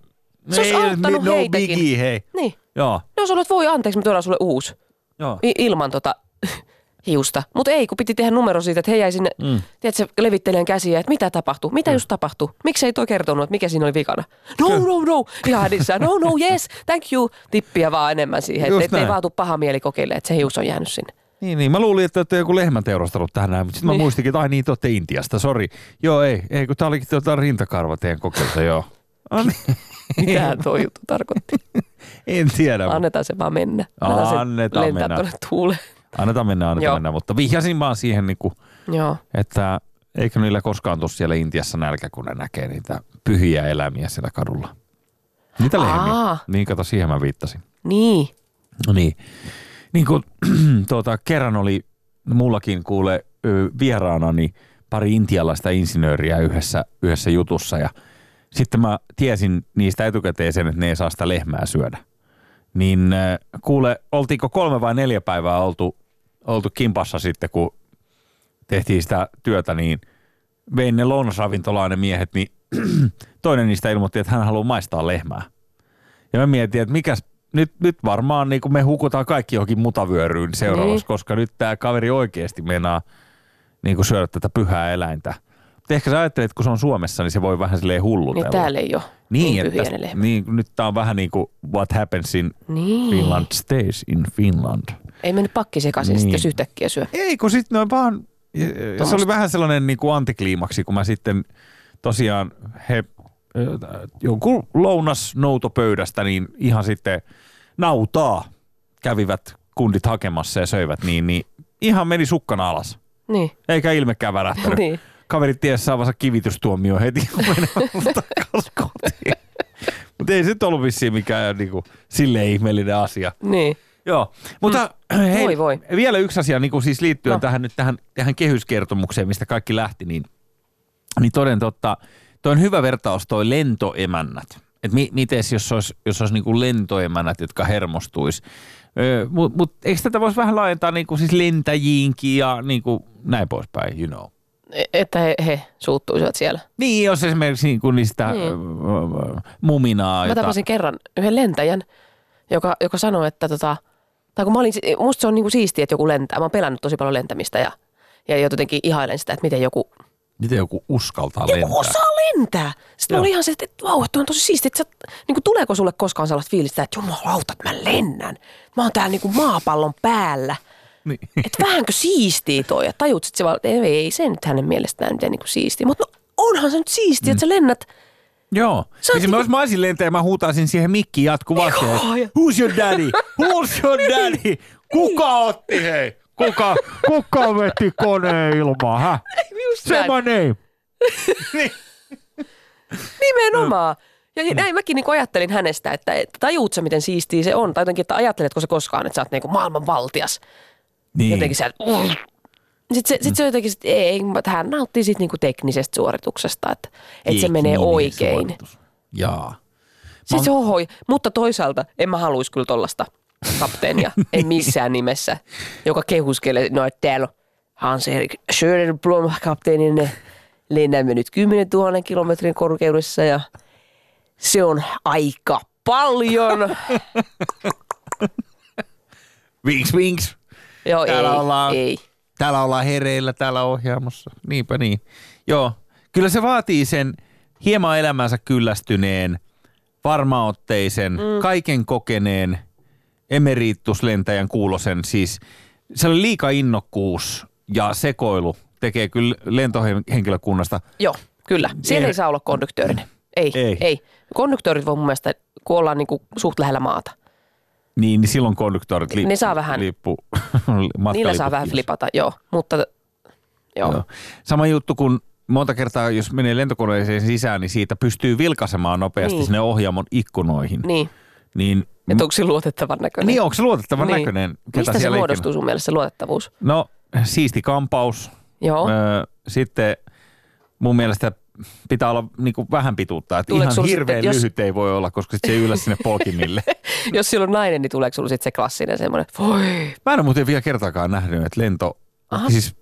Se olisi auttanut no heitäkin. biggie, hei. niin. Joo, Jos olet, voi anteeksi, me tuodaan sulle uusi. joo. I- ilman tota hiusta. Mutta ei, kun piti tehdä numero siitä, että he jäi sinne, mm. tiedätkö, levittelijän käsiä, että mitä tapahtui, mitä just tapahtui, miksi ei toi kertonut, että mikä siinä oli vikana. No, no, no, ihan hädissään, no, no, yes, thank you, tippiä vaan enemmän siihen, Just että et ei näin. vaan tuu paha mieli kokeille, että se hius on jäänyt sinne. Niin, niin. Mä luulin, että olette joku lehmän teurastanut tähän näin, mutta sitten Niin. mä muistikin, että ai niin, te olette Intiasta, sori. Joo, ei, ei, kun tää olikin tuota rintakarva teidän kokeilta, joo. No niin. Mitä tuo juttu tarkoitti? En tiedä. Annetaan se vaan mennä. Annetaan se Annetaan lentää mennä. tuuleen. Annetaan mennä, annetaan Joo. mennä. Mutta vihjasin vaan siihen, niin kuin, Joo. että eikö niillä koskaan tule siellä Intiassa nälkä, kun ne näkee niitä pyhiä eläimiä siellä kadulla. Niitä lehmiä. Aa. Niin kato, siihen mä viittasin. Niin. No niin. Niin kuin tuota, kerran oli mullakin kuule niin pari intialaista insinööriä yhdessä, yhdessä jutussa ja sitten mä tiesin niistä etukäteen sen, että ne ei saa sitä lehmää syödä. Niin kuule, oltiinko kolme vai neljä päivää oltu, oltu kimpassa sitten, kun tehtiin sitä työtä, niin vein ne lounasravintolaan ne miehet, niin toinen niistä ilmoitti, että hän haluaa maistaa lehmää. Ja mä mietin, että mikäs, nyt, nyt varmaan niin me hukutaan kaikki johonkin mutavyöryyn seuraavaksi, Niin. koska nyt tämä kaveri oikeasti meinaa niin syödä tätä pyhää eläintä. Mutta ehkä sä ajattelet, että kun se on Suomessa, niin se voi vähän silleen hullutella. Niin täällä ei ole niin, niin että niin, nyt tää on vähän niin kuin what happens in Niin. Finland stays in Finland. Ei mennyt pakki sekaisin, Niin. sitten yhtäkkiä syö. Ei, kun sitten noin vaan, ja- ja se oli vähän sellainen niin kuin antikliimaksi, kun mä sitten tosiaan he jonkun lounas noutopöydästä, niin ihan sitten nautaa kävivät kundit hakemassa ja söivät, niin, niin ihan meni sukkana alas. Niin. Eikä ilmekään värähtänyt. Niin. Kaverit ties saavansa kivitystuomio heti, kun menevät takaisin kotiin. Mutta ei se nyt ollut vissiin mikään niin kuin, silleen ihmeellinen asia. Niin. Joo, mutta hei, Voi voi. vielä yksi asia niin kuin siis liittyen. No. tähän, nyt tähän, tähän kehyskertomukseen, mistä kaikki lähti, niin, niin toden totta, toi on hyvä vertaus toi lentoemännät. Et mi, mites jos olisi, jos olisi niin kuin lentoemännät, jotka hermostuis. Mutta mut, eikö tätä voisi vähän laajentaa niin kuin siis lentäjiinkin ja niin kuin näin poispäin, you know. E- Että he, he suuttuisivat siellä. Niin, jos esimerkiksi niin kuin niistä Niin. niin. muminaa. Mä tapasin kerran yhden lentäjän, joka, joka sanoi, että tota, tai kun mä olin, musta se on niinku siistiä, että joku lentää. Mä oon pelännyt tosi paljon lentämistä ja, ja jotenkin ihailen sitä, että miten joku, Miten joku uskaltaa joku lentää? osaa lentää. Sitten Joo. mä olin ihan se, että vau, tuo on tosi siistiä. Että sä, niin kuin, tuleeko sulle koskaan sellaista fiilistä, että jumalauta, että mä lennän. Mä oon täällä niin kuin maapallon päällä. Niin. Että vähänkö siistii toi. Ja tajut sit se vaan, että ei, ei se nyt hänen mielestään mitään niin siistiä. Mutta no, onhan se nyt siistiä, että sä lennät Joo. Sä niin niinku- jos mä olisin lentäjä, mä huutaisin siihen mikkiin jatkuvasti. Joo, ja- Who's your daddy? Who's your daddy? Kuka otti hei? Kuka, kuka veti koneen ilmaan, hä? Just my name. Niin. Nimenomaan. Ja näin mäkin niin ajattelin hänestä, että, että tajuut sä, miten siistiä se on. Tai jotenkin, että ajatteletko se koskaan, että sä oot niin maailman valtias. Niin. Jotenkin sä, sitten se, sit se jotenkin, sit, ei, mutta hän nauttii siitä niinku teknisestä suorituksesta, että, että se menee oikein. suoritus. Jaa. Sitten se ohoi, mutta toisaalta en mä haluaisi kyllä tollasta kapteenia, en missään nimessä, joka kehuskelee, no että täällä on Hans-Erik Schöneblom kapteenin lennämme nyt 10 000 kilometrin korkeudessa ja se on aika paljon. Winks, winks. Joo, Täällä ei, ollaan- ei. Täällä ollaan hereillä täällä ohjaamossa. Niinpä niin. Joo. Kyllä se vaatii sen hieman elämänsä kyllästyneen, varmaotteisen, mm. kaiken kokeneen emerituslentäjän kuulosen. Siis se oli liika innokkuus ja sekoilu tekee kyllä lentohenkilökunnasta. Joo, kyllä. Siellä Ei- ei saa olla konduktöörinen. Ei, Ei. ei. Konduktöörit voi mun mielestä, kun ollaan niinku suht lähellä maata. Niin, niin silloin konduktorit lippu. Ne saa vähän- Lippu, Niillä saa vähän flipata, joo. Mutta joo. Joo. Sama juttu kuin monta kertaa, jos menee lentokoneeseen sisään, niin siitä pystyy vilkaisemaan nopeasti Niin. sinne ohjaamon ikkunoihin. Niin. Niin, Että onko se luotettavan näköinen? niin onko se luotettavan Niin. näköinen? Ketä Mistä se muodostuu ikinä- sun mielestä se luotettavuus? No, siisti kampaus. Joo. Öö, sitten mun mielestä pitää olla niin kuin vähän pituutta. Että Tuleeko ihan hirveän sitten, jos- lyhyt ei voi olla, koska se ei yllä sinne polkimille. Jos sillä on nainen, niin tuleeko sulla sitten se klassinen semmoinen, voi. Mä en ole muuten vielä kertaakaan nähnyt, että lento, Aha. siis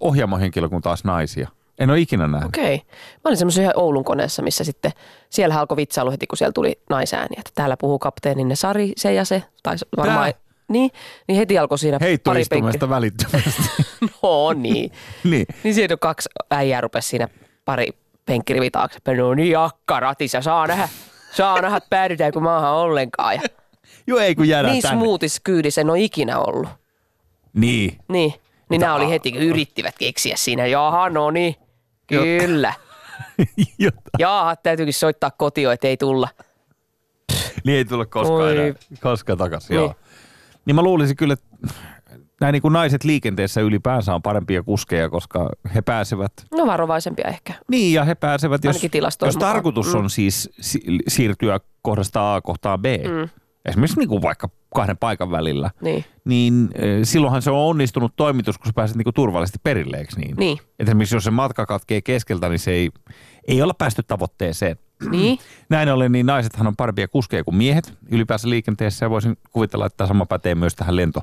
ohjaamohenkilökunta taas naisia. En ole ikinä nähnyt. Okei. Okay. Mä olin semmoisen ihan Oulun koneessa, missä sitten, siellä alkoi vitsailu heti, kun siellä tuli naisääni. Että täällä puhuu kapteeninne Sari, se ja se. Tai varmaan, Tää? niin, niin heti alkoi siinä pari Heittoistumista välittömästi. No niin. niin. Niin siinä kaksi äijää rupesi siinä pari penkkirivi taakse. No niin, akka ratissa, saa nähdä, saa nähdä, päädytäänkö maahan ollenkaan. Ja Joo, ei kun jäädään niin tänne. smoothis kyydissä en ole ikinä ollut. Niin. Niin, niin nämä oli heti, kun yrittivät keksiä siinä. Jaha, no niin, kyllä. Jota. Jaha, täytyykin soittaa kotio, että ei tulla. Niin ei tule koskaan Oi. enää. Koskaan takaisin, Niin. joo. Niin mä luulisin kyllä, että nämä niin kuin naiset liikenteessä ylipäänsä on parempia kuskeja, koska he pääsevät No varovaisempia ehkä. Niin, ja he pääsevät, jos, Ainakin jos mukaan. tarkoitus Mm. on siis si- siirtyä kohdasta A kohtaan B, mm. Esimerkiksi niin kuin vaikka kahden paikan välillä, Niin. niin silloinhan se on onnistunut toimitus, kun sä pääset niin kuin turvallisesti perille, eikö niin? Niin. Et esimerkiksi jos se matka katkee keskeltä, niin se ei, ei olla päästy tavoitteeseen. Niin. Näin ollen, niin naisethan on parempia kuskeja kuin miehet ylipäänsä liikenteessä ja voisin kuvitella, että sama pätee myös tähän lento,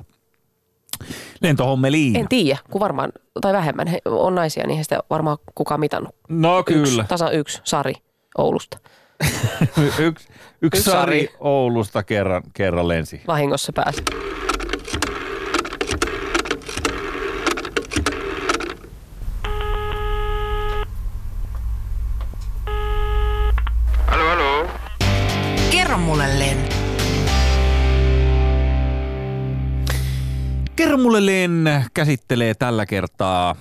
lentohommeliin. En tiedä, kun varmaan, tai vähemmän he, on naisia, niin heistä varmaan kukaan mitannut. No kyllä. Yksi, tasa yksi, Sari Oulusta. Yksi, yksi Yksi Sari Sari. Oulusta kerran, kerran lensi. Vahingossa pääsi. Hallå, hallå? Kerro mulle, Len. Kerro mulle Len käsittelee tällä kertaa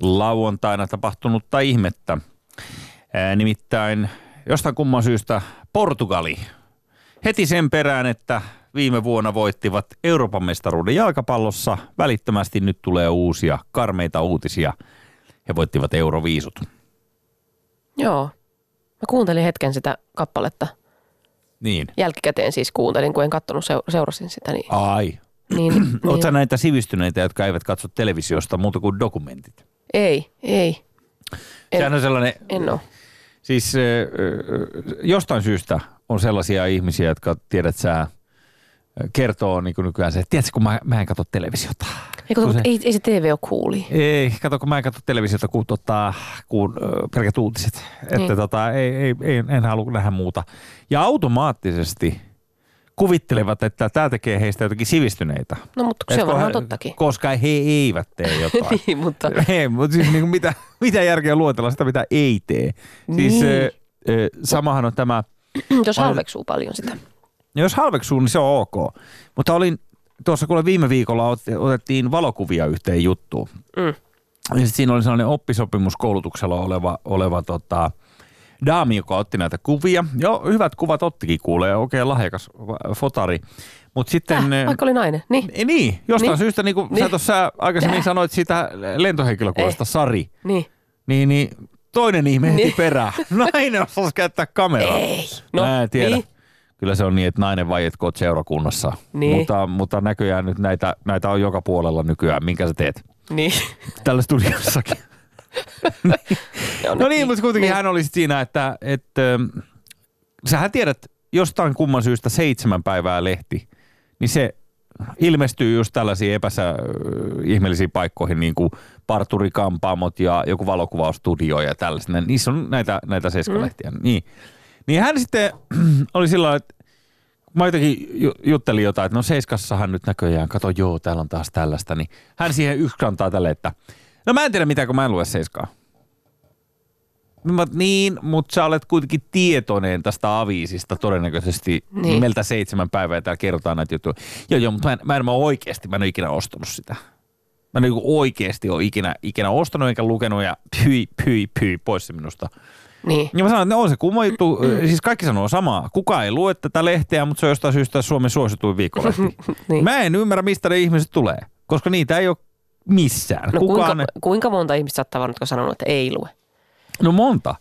lauantaina tapahtunutta ihmettä. Nimittäin jostain kumman syystä Portugali. Heti sen perään, että viime vuonna voittivat Euroopan mestaruuden jalkapallossa. Välittömästi nyt tulee uusia karmeita uutisia. He voittivat Euroviisut. Joo. Mä kuuntelin hetken sitä kappaletta. Niin. Jälkikäteen siis kuuntelin, kun en kattonut, seu- seurasin sitä. Niin, Ai. niin, Oletko niin, näitä sivistyneitä, jotka eivät katso televisiosta muuta kuin dokumentit? ei, ei. En, Sehän on sellainen, en ole. Siis jostain syystä on sellaisia ihmisiä, jotka tiedät sä, kertoo niin kuin nykyään se, että tiedätkö, kun mä, mä en katso televisiota. Ei, kato, Kun se- ei, ei se TV ole kuuli. Ei, kato, kun mä en katso televisiota kuin, tota, kuin ö, pelkät uutiset. Että Niin. tota, ei, ei, ei, en halua nähdä muuta. Ja automaattisesti kuvittelevat, että tämä tekee heistä jotenkin sivistyneitä. No mutta se on varmaan he- tottakin. Koska he eivät tee jotain. niin, mutta Ei, mutta siis niin kuin mitä, mitä järkeä luetella sitä, mitä ei tee. Siis Niin. ö, samahan on tämä, jos halveksuu paljon sitä. jos halveksuu, niin se on ok. Mutta olin tuossa kuule viime viikolla ot- otettiin valokuvia yhteen juttuun. Mm. Ja siinä oli sellainen oppisopimuskoulutuksella oleva, oleva tota, daami, joka otti näitä kuvia. Joo, hyvät kuvat ottikin kuulee, oikein lahjakas fotari. Mutta sitten... Äh, ö, vaikka oli nainen. Niin, ei Niin, jostain Niin. syystä, niin kuin Niin. sä tuossa aikaisemmin Tää. sanoit siitä lentohenkilökunnasta Eh. Sari, niin. niin, niin toinen ihme Niin. perään. Nainen osasi käyttää kameraa. Ei. No, Mä en tiedä. Niin. Kyllä se on niin, että nainen vaietkoot seurakunnassa. Niin. Mutta, mutta näköjään nyt näitä, näitä on joka puolella nykyään. Minkä sä teet? Niin. Tällä studiossakin. no niin, mutta kuitenkin hän oli siinä, että, että ähm, sähän tiedät jostain kumman syystä seitsemän päivää lehti, niin se ilmestyy just tällaisiin epäsä äh, ihmeellisiin paikkoihin, niin kuin parturikampaamot ja joku valokuvaustudio ja tällaiset. Niissä on näitä, näitä seskalehtiä. Mm. Niin. niin hän sitten oli sillä että mä jotenkin ju- juttelin jotain, että no Seiskassahan nyt näköjään, kato joo, täällä on taas tällaista, niin hän siihen yksi kantaa tälle, että no mä en tiedä mitään, kun mä en lue Seiskaa. Mä, niin, mutta sä olet kuitenkin tietoinen tästä aviisista todennäköisesti niin. Niin. nimeltä seitsemän päivää täällä kerrotaan näitä juttuja. Joo, joo, mutta mä en, mä en mä oikeasti, mä en ole ikinä ostanut sitä. Mä en niinku oikeasti ole ikinä, ikinä ostanut enkä lukenut ja pyi, pyi, pyi, pois se minusta. Niin. Ja mä sanoin, että on se kumma juttu. Siis kaikki sanoo samaa. Kukaan ei lue tätä lehteä, mutta se on jostain syystä Suomen suosituin viikkolehti. Niin. Mä en ymmärrä, mistä ne ihmiset tulee, koska niitä ei ole missään. No Kukaan kuinka, kuinka monta ihmistä saattaa varmaan sanonut, että ei lue? No monta.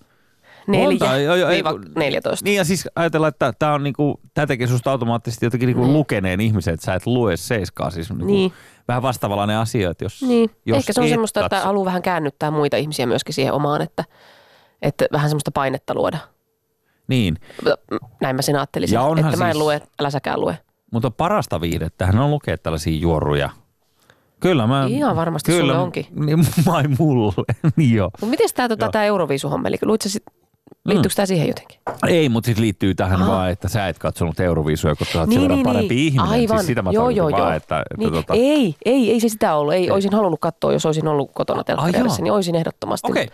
Neljä, Monta, joo, ei- viiva 14. Niin ja siis ajatellaan, että tämä on niinku, tää tekee susta automaattisesti jotenkin niinku Niin. lukeneen ihmisen, että sä et lue seiskaa. Siis niinku Niin. Vähän vastaavallainen asia, että jos, Niin. jos Ehkä se on et semmoista, että katso- haluaa vähän käännyttää muita ihmisiä myöskin siihen omaan, että, että vähän semmoista painetta luoda. Niin, Näin mä sen ajattelisin, että mä en siis- lue, älä säkään lue. mutta parasta viihdettähän on lukea tällaisia juoruja. Kyllä mä... Ihan varmasti sulle onkin. Niin, mai mulle, niin joo. Mutta miten tämä tota, tää Euroviisuhomma, eli luitko sit, liittyykö tämä siihen jotenkin? Ei, mutta sitten liittyy tähän Aha. vaan, että sä et katsonut Euroviisuja, koska sä oot niin, sen verran parempi ihminen. Aivan. Siis sitä mä joo, joo, tarkoitin joo. vaan, että, että niin. tota... Ei, ei, ei se sitä ollut. Ei, olisin halunnut katsoa, jos olisin ollut kotona telkkarissa, niin olisin ehdottomasti. Okei. No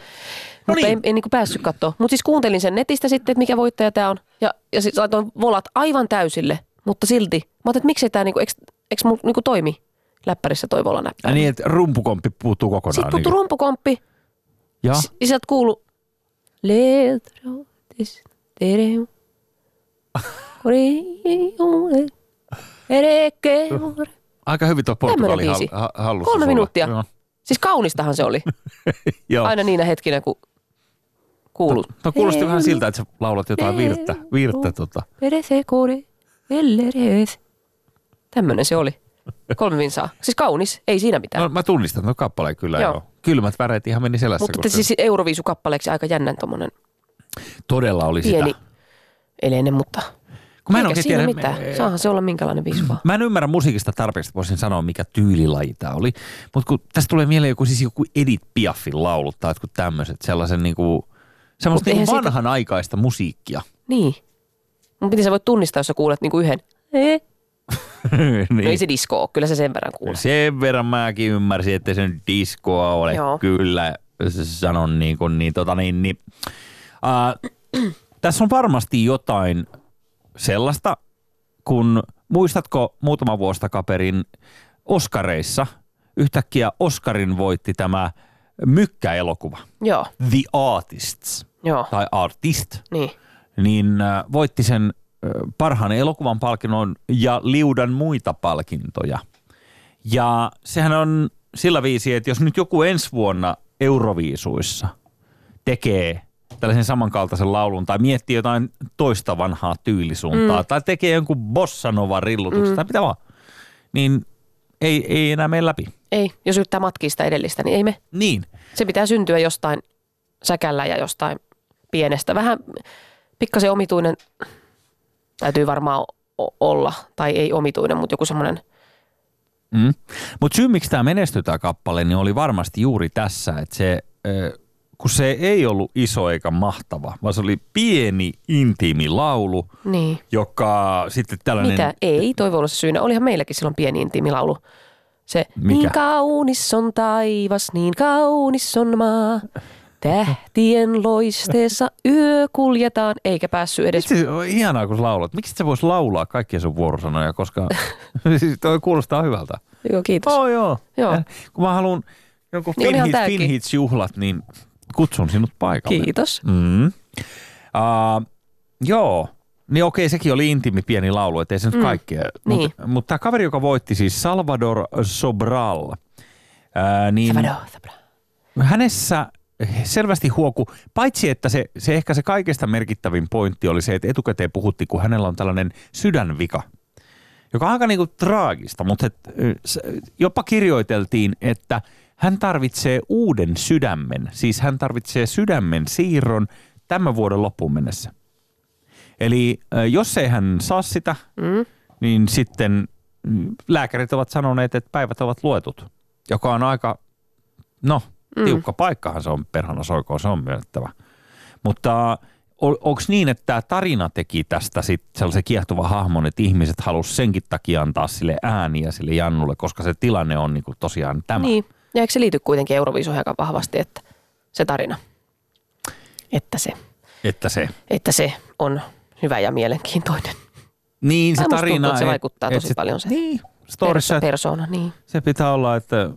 Mutta niin. en, en niin päässyt katsoa. Mutta siis kuuntelin sen netistä sitten, että mikä voittaja tämä on. Ja, ja sitten laitoin volat aivan täysille, mutta silti. Mä ajattelin, että miksei tämä, niinku, eikö, eikö mun niinku toimi läppärissä toi vola Ja näppärä. niin, että rumpukomppi puuttuu kokonaan. Sitten puuttuu niin rumpukomppi. Ja? S- Ja sieltä kuuluu. Aika hyvin tuo Portugali hal, ha, hallussa Kolme sulla. minuuttia. Joo. Siis kaunistahan se oli. Joo. Aina niinä hetkinä, kun kuuluu. No kuulosti vähän siltä, että sä laulat jotain virttä. virttä tota. Tämmönen se oli. Kolme vinsaa. Siis kaunis, ei siinä mitään. No, mä tunnistan tuon kappaleen kyllä joo. Joo. Kylmät väreet ihan meni selässä. Mutta koska siis Euroviisukappaleeksi aika jännän tommonen todella oli pieni sitä. eleinen, mutta Kun mä en eikä siinä tiedä, mitään. Saahan se olla minkälainen viisu vaan. Mä en ymmärrä musiikista tarpeeksi, että voisin sanoa, mikä tyylilaji tämä oli. Mutta kun tästä tulee mieleen joku, siis joku Edith Piafin laulut tai jotkut tämmöiset, sellaisen niinku, semmoista niinku siitä- vanhanaikaista musiikkia. Niin. Mutta miten sä voit tunnistaa, jos sä kuulet niinku yhden? Eh. niin. No ei se disko ole, kyllä se sen verran kuulee. Sen verran mäkin ymmärsin, että se nyt diskoa ole. Joo. Kyllä, sanon niin kuin, niin, tota niin, niin. Äh, tässä on varmasti jotain sellaista, kun muistatko muutama vuosi takaperin Oskareissa yhtäkkiä Oskarin voitti tämä mykkäelokuva, Joo, The Artists joo, tai Artist, niin. niin äh, voitti sen parhaan elokuvan palkinnon ja liudan muita palkintoja. Ja sehän on sillä viisi, että jos nyt joku ensi vuonna Euroviisuissa tekee tällaisen samankaltaisen laulun tai miettii jotain toista vanhaa tyylisuuntaa mm. tai tekee jonkun bossanova rillutuksen mm. tai mitä vaan, niin ei, ei enää mene läpi. Ei, jos yrittää matkia sitä edellistä, niin ei me. Niin. Se pitää syntyä jostain säkällä ja jostain pienestä. Vähän pikkasen omituinen täytyy varmaan olla, tai ei omituinen, mutta joku semmoinen, Mm. Mutta syy, miksi tämä menestyi tämä kappale, niin oli varmasti juuri tässä, että se, kun se ei ollut iso eikä mahtava, vaan se oli pieni, intiimi laulu, niin. joka sitten tällainen... Mitä? Ei, toivo olla se syynä. Olihan meilläkin silloin pieni intiimilaulu. Se, Mikä? niin kaunis on taivas, niin kaunis on maa. Tähtien loisteessa yö kuljetaan, eikä päässyt edes Itse ihanaa, kun laulat. Miksi sä vois laulaa kaikkia sun vuorosanoja, koska siis toi kuulostaa hyvältä. Joo, kiitos. Oh, joo. Joo. Ja Kun mä haluan jonkun Niin Finhits, tääkin. Finhits-juhlat, niin kutsun sinut paikalle. Kiitos. Mm. Uh, joo. Niin okei, sekin oli intiimi pieni laulu, ettei se nyt Mm. kaikkea. Niin. Mutta mut tämä kaveri, joka voitti siis Salvador Sobral, ää, niin Sabado, sabado. hänessä selvästi huoku, paitsi että se, se ehkä se kaikesta merkittävin pointti oli se, että etukäteen puhuttiin, kun hänellä on tällainen sydänvika, joka on aika niinku traagista, mutta et, jopa kirjoiteltiin, että hän tarvitsee uuden sydämen, siis hän tarvitsee sydämen siirron tämän vuoden loppuun mennessä. Eli jos ei hän saa sitä, Mm. niin sitten mm, lääkärit ovat sanoneet, että päivät ovat luetut, joka on aika, no, tiukka mm. paikkahan se on perhana soikoon, se on myönnettävä. Mutta onko niin, että tämä tarina teki tästä sit sellaisen kiehtova hahmon, että ihmiset halusivat senkin takia antaa sille ääniä sille Jannulle, koska se tilanne on niinku tosiaan tämä. Niin, ja eikö se liity kuitenkin Euroviisuihin aika vahvasti, että se tarina, että se, Että se, että se on hyvä ja mielenkiintoinen. niin se tarina. tuntuu, että se et- vaikuttaa et tosi paljon se Niin, storissa, Perso- että persona, niin. se pitää olla, että,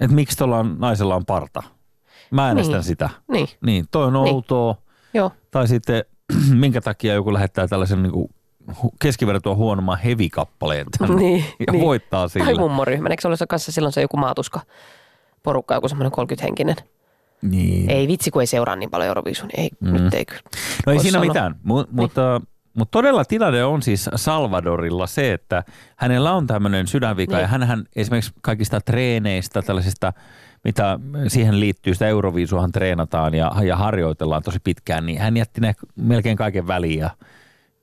että miksi tuolla naisella on parta. Mä äänestän Niin. sitä. Niin, Niin, toi on Niin. outoa. joo. Tai sitten minkä takia joku lähettää tällaisen niin keskivertoa huonomman heavy-kappaleen tänne Niin, ja niin. voittaa Tai sillä. mummoryhmän, eikö se ole se kanssa silloin se joku maatuska porukka, joku semmoinen 30-henkinen. Niin. Ei vitsi, kun ei seuraa niin paljon Euroviisun, niin ei, mm. nyt ei kyllä. no ei siinä sanoa. mitään, Mu- mutta, mutta todella tilanne on siis Salvadorilla se, että hänellä on tämmöinen sydänvika Niin. ja hänhän esimerkiksi kaikista treeneistä, tällaisista, mitä siihen liittyy, sitä Euroviisuahan treenataan ja, ja harjoitellaan tosi pitkään, niin hän jätti ne melkein kaiken väliin ja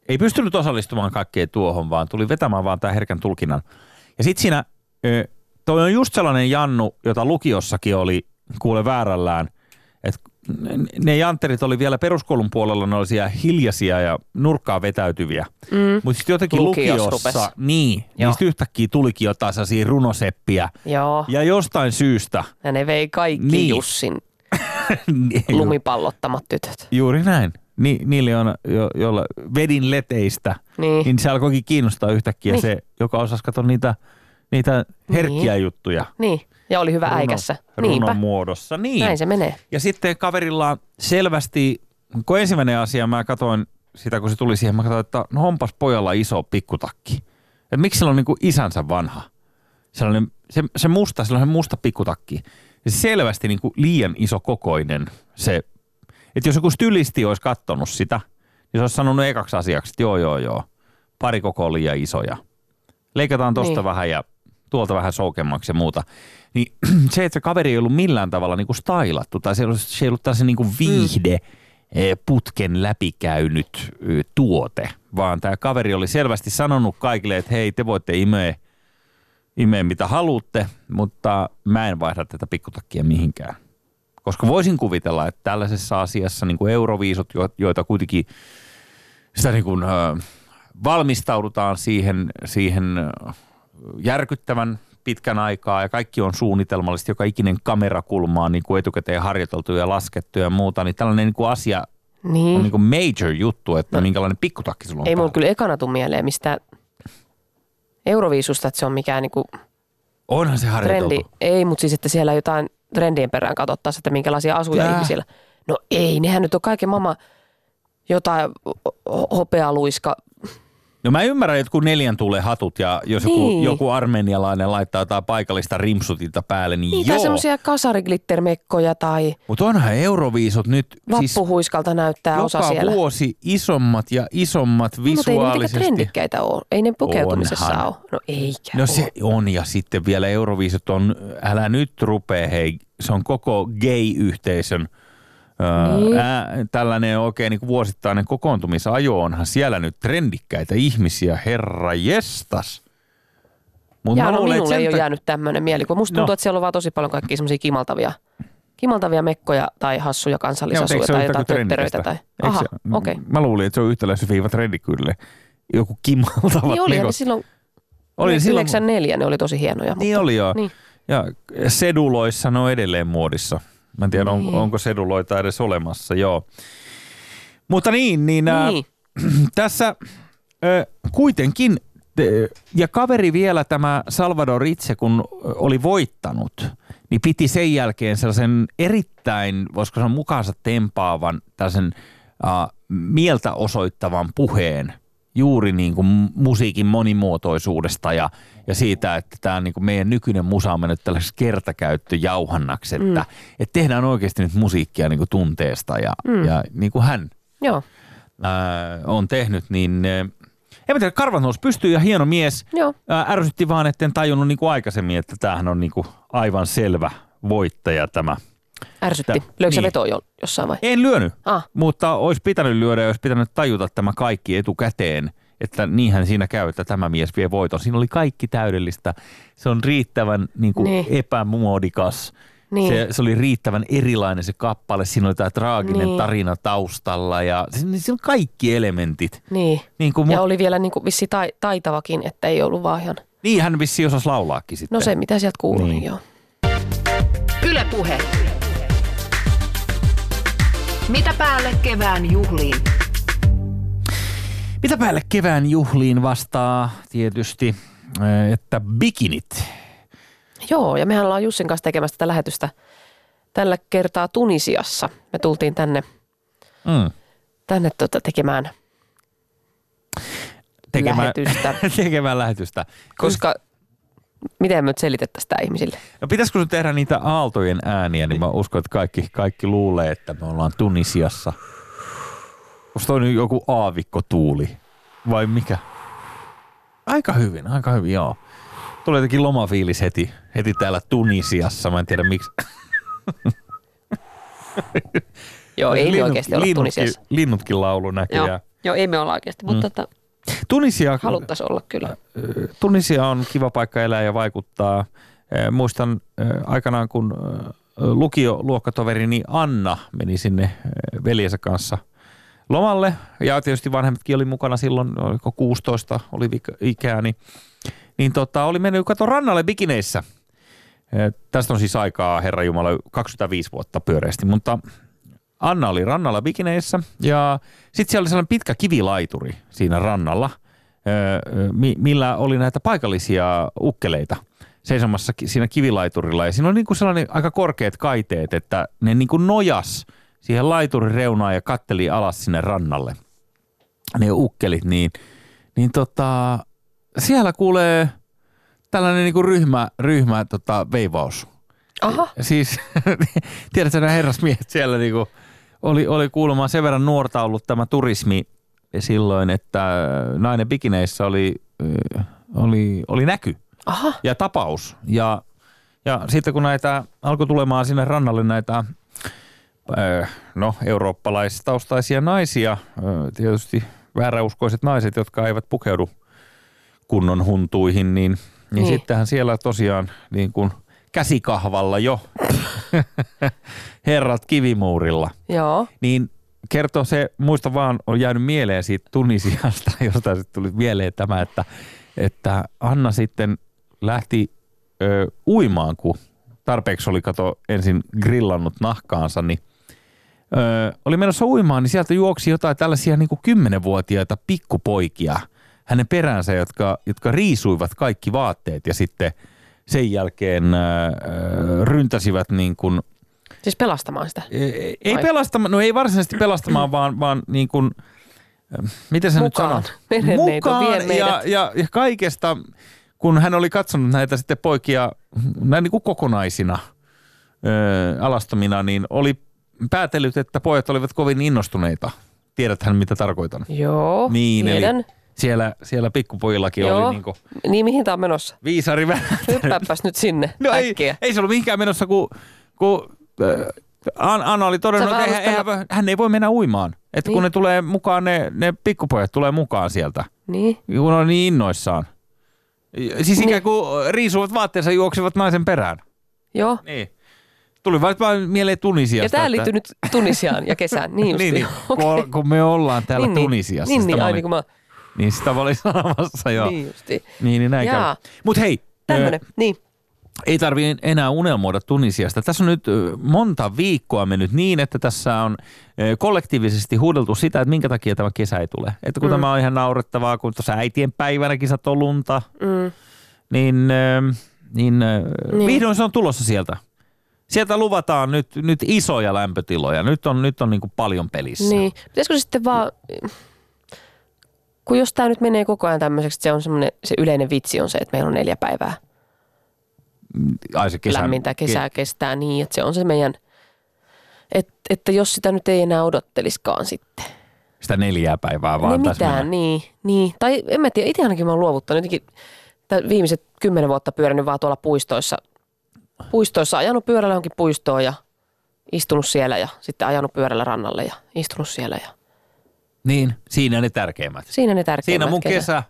ei pystynyt osallistumaan kaikkeen tuohon, vaan tuli vetämään vaan tämän herkän tulkinnan. Ja sitten siinä, toi on just sellainen Jannu, jota lukiossakin oli kuule väärällään, että ne jantterit oli vielä peruskoulun puolella, ne oli siellä hiljaisia ja nurkkaan vetäytyviä. Mm. Mutta sitten jotenkin Lukios lukiossa, rupes. niin, Joo. niistä yhtäkkiä tulikin jotain sellaisia runoseppiä. Joo, Ja jostain syystä, ja ne vei kaikki Niin. niin. Jussin niin, lumipallottamat tytöt. juuri näin, Ni, niille on, jo, joilla vedin leteistä, Niin. niin se alkoikin kiinnostaa yhtäkkiä Niin. se, joka osasi katsoa niitä, niitä herkkiä Niin. juttuja. niin. Ja oli hyvä äikässä. Niinpä, runon muodossa. Niin. näin se menee. Ja sitten kaverilla on selvästi, kun ensimmäinen asia mä katsoin sitä, kun se tuli siihen, mä katsoin, että no onpas pojalla iso pikkutakki. Että miksi sillä on niin kuin isänsä vanha? Sellainen, se, se musta, sellainen musta pikkutakki. Ja se selvästi niin kuin liian iso kokoinen se, että jos joku stylisti olisi katsonut sitä, niin se olisi sanonut ekaksi asiaksi, että joo, joo, joo, pari koko on liian isoja. Leikataan tosta. Niin. vähän ja tuolta vähän soukemmaksi ja muuta. Niin se, että se kaveri ei ollut millään tavalla niin kuin stylattu tai se ei ollut, se ei ollut tällaisen niin kuin viihde eh, putken läpikäynyt ö, tuote, vaan tämä kaveri oli selvästi sanonut kaikille, että hei, te voitte imeä, imeä mitä haluatte, mutta mä en vaihda tätä pikkutakkia mihinkään. Koska voisin kuvitella, että tällaisessa asiassa niin kuin euroviisut, jo- joita kuitenkin sitä niin kuin, ö, valmistaudutaan siihen, siihen järkyttävän pitkän aikaa ja kaikki on suunnitelmallisesti, joka ikinen kamerakulma on niin kuin etukäteen harjoiteltu ja laskettu ja muuta, niin tällainen niin kuin asia Niin. on niin kuin major juttu, että no. minkälainen pikkutakki sulla on Ei mulla kyllä ekana tuu mieleen mistä Euroviisusta, että se on mikään niinku Onhan se harjoiteltu. trendi. Ei, mutta siis, että siellä jotain trendien perään katsottaisiin, että minkälaisia asuja Tää. ihmisillä. No ei, nehän nyt on kaiken mama jotain ho- hopealuiska. No mä ymmärrän, että kun neljän tulee hatut ja jos joku, Niin. joku armenialainen laittaa jotain paikallista rimsutinta päälle, niin, Niin, tai joo. semmoisia kasariglittermekkoja tai Mutta onhan euroviisut nyt siis vappuhuiskalta näyttää osa joka siellä. vuosi isommat ja isommat Mutta ei ne mitenkään visuaalisesti. trendikkäitä ole. Ei ne pukeutumisessa Onhan. ole. No eikä No oo. se on ja sitten vielä Euroviisut on, älä nyt rupee hei, se on koko gay-yhteisön Niin. ää, tällainen oikein niin vuosittainen kokoontumisajo onhan siellä nyt trendikkäitä ihmisiä, herra jestas. Mut Ja mä no luulen, minulle ei ole jäänyt tämmöinen mielikuva. Musta tuntuu, No. että siellä on vaan tosi paljon kaikkia semmoisia kimaltavia, kimaltavia mekkoja tai hassuja kansallisasuja tai jotain tötteröitä. Tai... Aha, okei. Okay. Mä luulin, että se on yhtäläisen viiva trendi kyllä. Joku kimaltavat Niin oli ne silloin, Oli oli silloin- 94, ne oli tosi hienoja. Niin mutta, oli joo. Niin. Ja seduloissa ne on edelleen muodissa. Mä en tiedä, on, Niin. onko seduloita edes olemassa, joo. Mutta niin, niin, ää, Niin. tässä ö, kuitenkin, ö, ja kaveri vielä tämä Salvador itse, kun oli voittanut, niin piti sen jälkeen sellaisen erittäin, voisiko sanoa mukaansa tempaavan, tällaisen äh, mieltä osoittavan puheen juuri niin kuin musiikin monimuotoisuudesta ja, ja siitä, että tämä niin kuin meidän nykyinen musa on mennyt tällaiseksi kertakäyttöjauhannaksi, että, mm. että tehdään oikeasti nyt musiikkia niin kuin tunteesta ja, mm. ja niin kuin hän Joo, ää, on tehnyt, niin ää, en mä tiedä, Karvan nousi pystyy ja hieno mies. joo. Ää, ärsytti vaan, etten tajunnut niin kuin aikaisemmin, että tämähän on niin kuin aivan selvä voittaja tämä. Ärsytti. Löikö niin. vetoa jo, jossain vai? En lyönyt, Ah, mutta olisi pitänyt lyödä ja olisi pitänyt tajuta tämä kaikki etukäteen, että niinhän siinä käy, että tämä mies vie voiton. Siinä oli kaikki täydellistä. Se on riittävän niin kuin Niin. epämuodikas. Niin. Se, se oli riittävän erilainen se kappale. Siinä oli tämä traaginen Niin. tarina taustalla ja siinä siinä on kaikki elementit. niin. Niin, kuin Ja mu- oli vielä niin kuin vissi tai, taitavakin, että ei ollut vaan ihan... niin hän vissi osasi laulaakin sitten. No se, mitä sieltä kuuluu, Niin. niin, joo. Ylepuhe. Mitä päälle kevään juhliin? Mitä päälle kevään juhliin vastaa tietysti, äh, että bikinit. Joo, ja mehän ollaan Jussin kanssa tekemässä tätä lähetystä tällä kertaa Tunisiassa. Me tultiin tänne, Mm. tänne tota tekemään, Lähetystä. tekemään lähetystä. koska miten me nyt selitettäisiin tämä ihmisille? No pitäisikö sun tehdä niitä aaltojen ääniä, niin mä uskon, että kaikki, kaikki luulee, että me ollaan Tunisiassa. Onko toi nyt joku aavikkotuuli vai mikä? Aika hyvin, aika hyvin, joo. Tulee jotenkin lomafiilis heti, heti täällä Tunisiassa. Mä en tiedä miksi. Joo, ei me Linnut- oikeasti olla linnutkin- Tunisiassa. Linnutkin laulu Joo, näköjään. joo, ei me olla oikeasti, mutta tota, Tunisia, haluttaisiin olla kyllä. Tunisia on kiva paikka elää ja vaikuttaa. Muistan aikanaan, kun lukioluokkatoverini Anna meni sinne veljensä kanssa lomalle. Ja tietysti vanhemmatkin oli mukana silloin, oliko 16 oli ikää, niin, niin tota, oli mennyt kato rannalle bikineissä. Tästä on siis aikaa, Herra Jumala, 25 vuotta pyöreästi, mutta Anna oli rannalla bikineissä ja sitten siellä oli sellainen pitkä kivilaituri siinä rannalla, mi- millä oli näitä paikallisia ukkeleita seisomassa siinä kivilaiturilla. Ja siinä oli niinku sellainen aika korkeat kaiteet, että ne niinku nojas siihen laiturin reunaan ja katteli alas sinne rannalle. Ne ukkelit, niin, niin tota, siellä kuulee tällainen niinku ryhmä, ryhmä tota, veivaus. Aha, Siis, tiedätkö nämä herrasmiehet siellä niinku, oli, oli kuulemma sen verran nuorta ollut tämä turismi silloin, että nainen bikineissä oli, ö, oli, oli näky aha, ja tapaus. Ja, ja sitten kun näitä alkoi tulemaan sinne rannalle näitä ö, no, eurooppalaistaustaisia naisia, tietysti vääräuskoiset naiset, jotka eivät pukeudu kunnon huntuihin, niin, niin, Niin. niin. sittenhän siellä tosiaan niin kuin käsikahvalla jo herrat kivimuurilla. joo. Niin kertoo se, muista vaan, on jäänyt mieleen siitä Tunisiasta, josta sitten tuli mieleen tämä, että, että Anna sitten lähti ö, uimaan, kun tarpeeksi oli kato ensin grillannut nahkaansa, niin ö, oli menossa uimaan, niin sieltä juoksi jotain tällaisia niin kuin kymmenenvuotiaita pikkupoikia hänen peränsä, jotka, jotka riisuivat kaikki vaatteet ja sitten sen jälkeen ö, ö, ryntäsivät niin kuin Siis pelastamaan sitä. ei, pelastamaan, no ei varsinaisesti pelastamaan, vaan, vaan niin kuin, äh, miten se Mukaan. nyt vie Mukaan ja, ja, ja kaikesta, kun hän oli katsonut näitä sitten poikia näin niin kuin kokonaisina ö, alastomina, niin oli päätellyt, että pojat olivat kovin innostuneita. Tiedäthän, mitä tarkoitan. Joo, Niin, tiedän. eli siellä, siellä pikkupojillakin Joo. oli niin kuin Niin mihin tää on menossa? viisari. Hyppääpäs nyt sinne No ei, äkkiä. ei se ollut mihinkään menossa, kun, kun äh, An- Anna oli todennut, että eihän, voi- hän ei voi mennä uimaan. Että kun Niin. ne tulee mukaan, ne, ne pikkupojat tulee mukaan sieltä, Niin. kun on niin innoissaan. Siis Niin. ikään kuin riisuvat vaatteensa juoksivat naisen perään. Joo. Niin. Tuli vaan vaan mieleen Tunisiasta. Ja tämä että- liittyy nyt Tunisiaan ja kesään. Niin just. niin, niin, kun, Okei. kun me ollaan täällä niin, niin. Tunisiassa. Niin, niin, mä ai olin- niin kuin mä, niin sitä mä olin sanomassa, joo. niin justi. Niin, niin näin. Mutta hei, Tämmönen, niin. ei tarvii enää unelmoida Tunisiasta. Tässä on nyt monta viikkoa mennyt niin, että tässä on kollektiivisesti huudeltu sitä, että minkä takia tämä kesä ei tule. Että kun mm. tämä on ihan naurettavaa, kun tuossa äitien päivänäkin satoo lunta, Mm. niin, niin, Niin. vihdoin se on tulossa sieltä. Sieltä luvataan nyt, nyt isoja lämpötiloja. Nyt on, nyt on niin kuin paljon pelissä. Niin. Pitäisikö sitten vaan, kun jos tämä nyt menee koko ajan tämmöiseksi, että se on semmoinen, se yleinen vitsi on se, että meillä on neljä päivää Ai se kesän, lämmintä kesää kestää niin, että se on se meidän, et, että jos sitä nyt ei enää odotteliskaan sitten. Sitä neljää päivää vaan niin mitään, mennä. niin, niin. Tai en mä tiedä, itse ainakin mä oon luovuttanut jotenkin viimeiset kymmenen vuotta pyörinyt vaan tuolla puistoissa. Puistoissa ajanut pyörällä johonkin puistoon ja istunut siellä ja sitten ajanut pyörällä rannalle ja istunut siellä. Ja Niin, siinä ne tärkeimmät. siinä ne tärkeimmät Siinä mun kesät. kesä,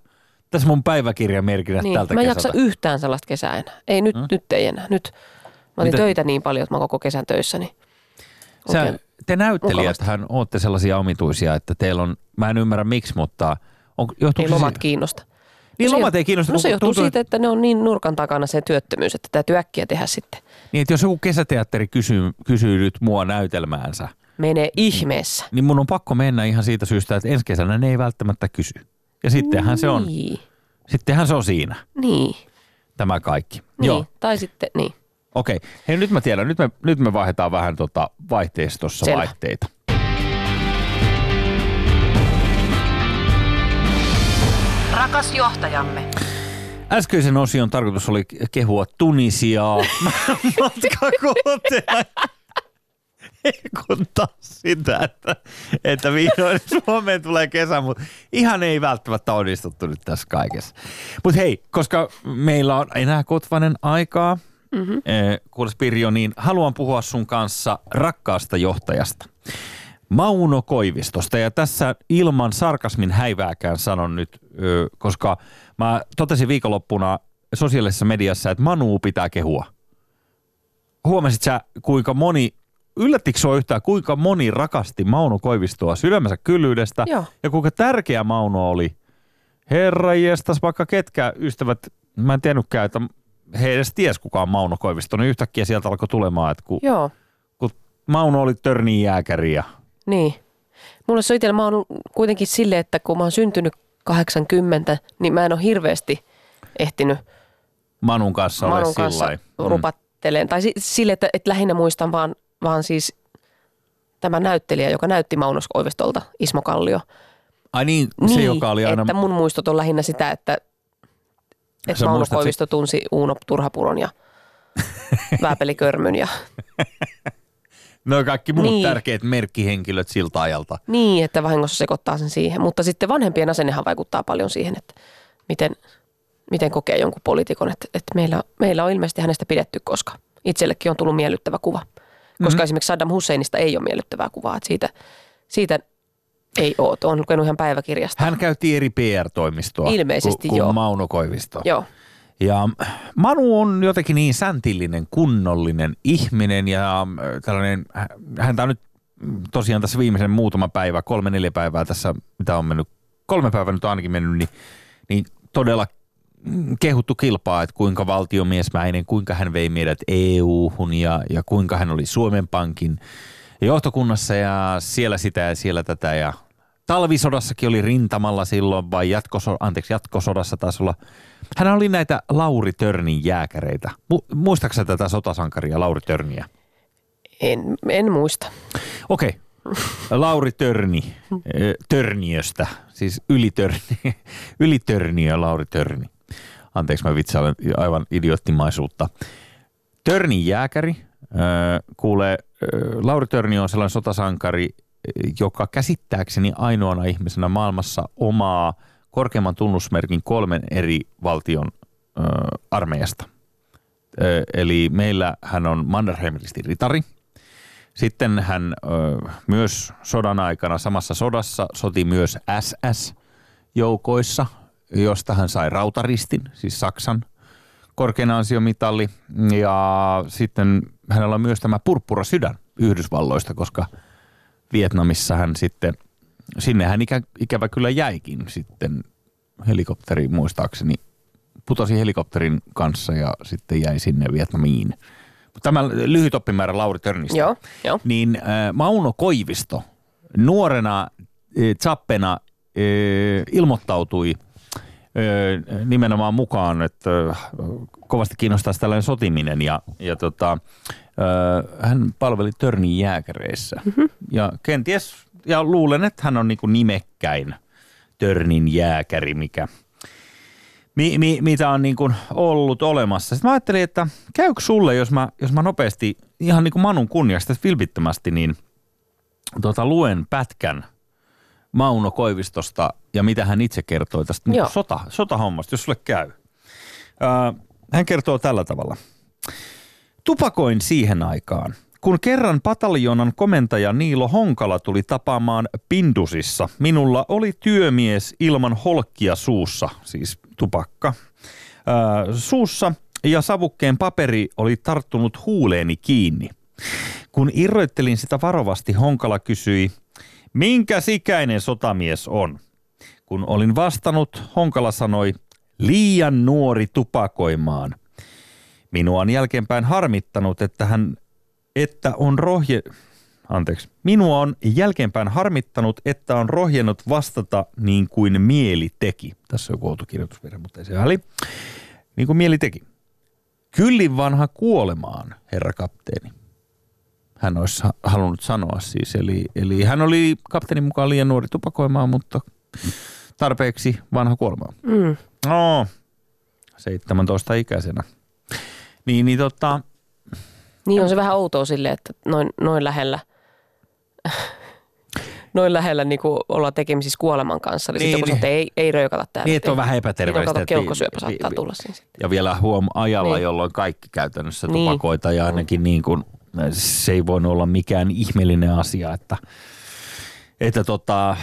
tässä mun päiväkirjamerkinnät Niin, tältä mä en kesältä. jaksa yhtään sellaista kesää enää. Ei nyt, Hmm? nyt ei enää. Nyt mä otin Mitä- töitä niin paljon, että mä koko kesän töissä. Niin Sä, oikein te näyttelijäthän ootte sellaisia omituisia, että teillä on, mä en ymmärrä miksi, mutta on, ei lomat si- kiinnosta. Niin No lomat ei kiinnosta, No se johtuu tuntuu, siitä, että ne on niin nurkan takana se työttömyys, että täytyy äkkiä tehdä sitten. Niin, että jos joku kesäteatteri kysyy, kysyy nyt mua näytelmäänsä, Menee ihmeessä. niin mun on pakko mennä ihan siitä syystä, että ensi kesänä ne ei välttämättä kysy. Ja sittenhän se on, Niin, sittenhän se on siinä, niin, tämä kaikki. niin. Joo, Tai sitten, niin. okei. Hei, nyt mä tiedän, nyt me, nyt me vaihdetaan vähän tota vaihteistossa Selvä. vaihteita. Rakas johtajamme. Äskeisen osion tarkoitus oli kehua Tunisiaa matkakohteena. Hekuntaa sitä, että, että vihdoin Suomeen tulee kesä, mutta ihan ei välttämättä onnistuttu nyt tässä kaikessa. Mutta hei, koska meillä on enää kotvanen aikaa, mm-hmm. eh, kuules Pirjo, niin haluan puhua sun kanssa rakkaasta johtajasta. Mauno Koivistosta ja tässä ilman sarkasmin häivääkään sanon nyt, koska mä totesin viikonloppuna sosiaalisessa mediassa, että Manu pitää kehua. Huomasit sä, kuinka moni, yllättikö sua yhtään, kuinka moni rakasti Mauno Koivistoa sydämensä kyllyydestä Joo. ja kuinka tärkeä Mauno oli. Herra jestas, vaikka ketkä ystävät, mä en tiennytkään, että he edes ties kuka on Mauno Koivisto, niin yhtäkkiä sieltä alkoi tulemaan, että kun, Joo, kun Mauno oli törniin jääkäri ja niin. Mulle se on itsellä, mä oon kuitenkin silleen, että kun mä oon syntynyt 80, niin mä en ole hirveästi ehtinyt Manun kanssa Manun kanssa. Mm. rupatteleen. Tai si- sille, että, että lähinnä muistan vaan, vaan siis tämä näyttelijä, joka näytti Maunos Koivistolta, Ismo Kallio. Ai niin, se joka oli aina... että mun muistot on lähinnä sitä, että Että Mauno muistat Koivisto tunsi Uuno Turhapuron ja Vääpelikörmyn ja No kaikki muut Niin. tärkeät merkkihenkilöt siltä ajalta. niin, että vahingossa sekoittaa sen siihen. Mutta sitten vanhempien asennehan vaikuttaa paljon siihen, että miten, miten kokee jonkun poliitikon. Että, että meillä, meillä on ilmeisesti hänestä pidetty, koska itsellekin on tullut miellyttävä kuva. Koska Mhm. mm-hmm. esimerkiksi Saddam Husseinista ei ole miellyttävää kuvaa. Että siitä, siitä ei ole. Olen lukenut ihan päiväkirjasta. Hän käytti eri PR-toimistoa Ilmeisesti kuin, joo. Mauno Koivisto. Joo. Ja Manu on jotenkin niin säntillinen, kunnollinen ihminen ja äh, tällainen, hä- häntä on nyt tosiaan tässä viimeisen muutama päivä, kolme neljä päivää tässä, mitä on mennyt, kolme päivää nyt on ainakin mennyt, niin, niin todella kehuttu kilpaa, että kuinka valtiomiesmäinen, kuinka hän vei meidät EU-hun ja, ja kuinka hän oli Suomen Pankin johtokunnassa ja siellä sitä ja siellä tätä ja talvisodassakin oli rintamalla silloin vai jatkoso, anteeksi, jatkosodassa taisi olla. Hän oli näitä Lauri Törnin jääkäreitä. Mu, muistaaksä tätä sotasankaria Lauri Törniä? En, en muista. Okei. Lauri Törni, ö, Törniöstä, siis yli, Törni, yli Törniö Lauri Törni. Anteeksi, mä vitsailen aivan idioottimaisuutta. Törnin jääkäri, kuulee, Lauri Törni on sellainen sotasankari, joka käsittääkseni ainoana ihmisenä maailmassa omaa korkeamman tunnusmerkin kolmen eri valtion armeijasta. Eli meillä hän on Mannerheimilistin ritari – sitten hän myös sodan aikana samassa sodassa soti myös SS-joukoissa, josta hän sai rautaristin, siis Saksan korkein ansiomitalli. Ja sitten hänellä on myös tämä purppura sydän Yhdysvalloista, koska Vietnamissa hän sitten, sinne hän ikä, ikävä kyllä jäikin sitten helikopteri muistaakseni, putosi helikopterin kanssa ja sitten jäi sinne Vietnamiin. Tämä lyhyt oppimäärä Lauri Törnistä Joo, joo. niin äh, Mauno Koivisto nuorena äh, zappena äh, ilmoittautui nimenomaan mukaan, että kovasti kiinnostaisi tällainen sotiminen ja, ja tota, hän palveli Törnin jääkäreissä. Mm-hmm. Ja kenties, ja luulen, että hän on niin kuin nimekkäin Törnin jääkäri, mikä, mi, mi, mitä on niin kuin ollut olemassa. Sitten mä ajattelin, että käykö sulle, jos mä, jos mä nopeasti, ihan niin kuin Manun kunniasta vilpittömästi, niin tota, luen pätkän Mauno Koivistosta ja mitä hän itse kertoi tästä niin sota, sotahommasta, jos sulle käy. Ää, hän kertoo tällä tavalla. Tupakoin siihen aikaan, kun kerran pataljonan komentaja Niilo Honkala tuli tapaamaan Pindusissa. Minulla oli työmies ilman holkkia suussa, siis tupakka, ää, suussa ja savukkeen paperi oli tarttunut huuleeni kiinni. Kun irroittelin sitä varovasti, Honkala kysyi, minkä sikäinen sotamies on? Kun olin vastannut, Honkala sanoi, liian nuori tupakoimaan. Minua on jälkeenpäin harmittanut, että hän, että on rohje... Anteeksi. Minua on jälkeenpäin harmittanut, että on rohjennut vastata niin kuin mieli teki. Tässä on joku outo kirjoitusvirhe, mutta ei se väli. Niin kuin mieli teki. Kyllin vanha kuolemaan, herra kapteeni. Hän olisi ha- halunnut sanoa siis. Eli, eli hän oli kapteenin mukaan liian nuori tupakoimaan, mutta tarpeeksi vanha kuolemaan. Mm. No, 17 ikäisenä. Niin, niin tota, Niin on se vähän outoa silleen, että noin, noin lähellä, noin lähellä niin kuin ollaan tekemisissä kuoleman kanssa. Eli Niin, niin, sitten niin. ei, ei röökata täällä. Niin, että on vähän Niin, epäterveistä. että- keuhkosyöpä saattaa tulla siinä sitten. Ja vielä huom ajalla, Niin. jolloin kaikki käytännössä Niin. tupakoita ja ainakin niin kuin, se ei voinut olla mikään ihmeellinen asia, että, että tota, äh,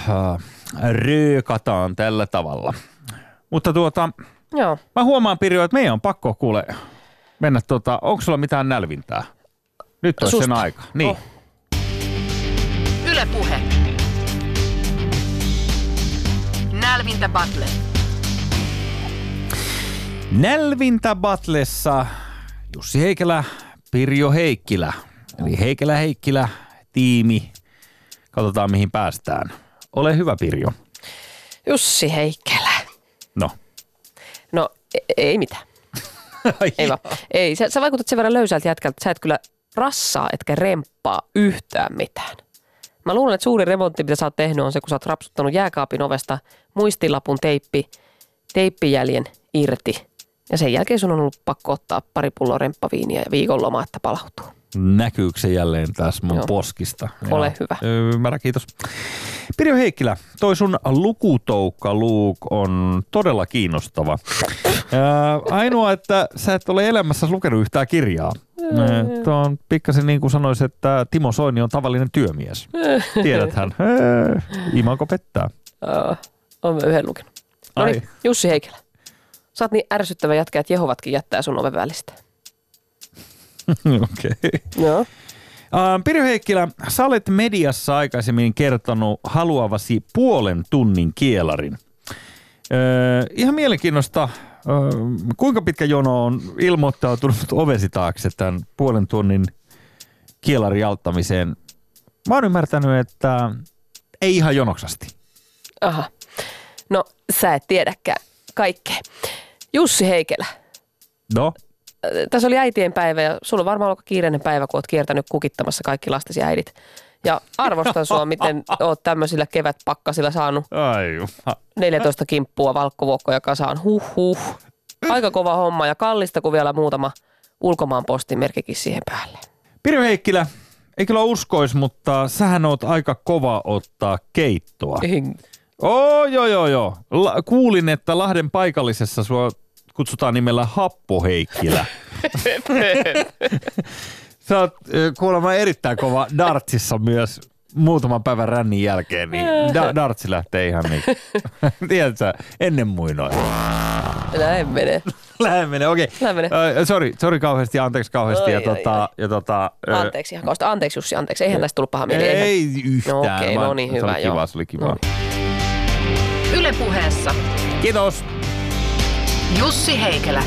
röökataan tällä tavalla. Mutta tuota, Joo. mä huomaan Pirjo, että meidän on pakko kuule mennä, tota, onko sulla mitään nälvintää? Nyt olisi sen aika. Niin. Oh. Yle Puhe. Nälvintä Battle. Nälvintä Batlessa Jussi Heikelä, Pirjo Heikkilä. Eli Heikelä Heikkilä, tiimi. Katsotaan mihin päästään. Ole hyvä Pirjo. Jussi Heikkilä. No. No e- ei mitään. Ei vaan. Ei, sä, sä vaikutat sen verran löysältä jätkältä, että sä et kyllä rassaa etkä remppaa yhtään mitään. Mä luulen, että suuri remontti, mitä sä oot tehnyt, on se, kun sä oot rapsuttanut jääkaapin ovesta muistilapun teippi, teippijäljen irti Ja sen jälkeen sun on ollut pakko ottaa pari pulloa remppaviiniä ja viikonloma, että palautuu. Näkyykö se jälleen tässä mun Joo. poskista? Ole Joo. hyvä. Ymmärrän, kiitos. Pirjo Heikkilä, toi sun lukutoukka Luuk on todella kiinnostava. Ää, ainoa, että sä et ole elämässä lukenut yhtään kirjaa. Tuo on pikkasen niin kuin sanois, että Timo Soini on tavallinen työmies. Tiedäthän. Imanko pettää. On yhden lukenut. No niin, Jussi Heikelä. Sä oot niin ärsyttävä jätkä, että Jehovatkin jättää sun oven välistä. Okei. Okay. Joo. Pirjo Heikkilä, sä olet mediassa aikaisemmin kertonut haluavasi puolen tunnin kielarin. Öö, ihan mielenkiinnosta, öö, kuinka pitkä jono on ilmoittautunut ovesi taakse tämän puolen tunnin kielarin auttamiseen? Mä oon ymmärtänyt, että ei ihan jonoksasti. Aha. No, sä et tiedäkään kaikkea. Jussi Heikelä. No, Äh, Tässä oli äitien päivä ja sulla on varmaan ollut kiireinen päivä, kun oot kiertänyt kukittamassa kaikki lastesi äidit. Ja arvostan sua, miten oot tämmöisillä kevätpakkasilla saanut ai juma. 14 kimppua valkkovuokkoja kasaan. Huh huh. Aika kova homma ja kallista, kun vielä muutama ulkomaan postimerkkikin siihen päälle. Pirjo Heikkilä, ei kyllä uskois, mutta sähän oot aika kova ottaa keittoa. Oo, joo, joo, joo. La- kuulin, että Lahden paikallisessa sua kutsutaan nimellä Happo Heikkilä. Sä oot ö, kuulemma erittäin kova dartsissa myös muutaman päivän rännin jälkeen, niin da- dartsi lähtee ihan niin. Tiedätkö, ennen muinoin. Näin menee. Lähden menee, okei. Lähden menee. Okay. Sori, sori kauheasti, anteeksi kauheasti. Oi, ja, oi, tota, oi. ja tota, Anteeksi ihan kausta. Anteeksi Jussi, anteeksi. Eihän tästä tullut paha mieli. eihän. Ei yhtään. No okei, vaan no niin, se hyvä, oli kiva, joo. se oli kiva. No. Yle puheessa Kiitos. Jussi Heikelä.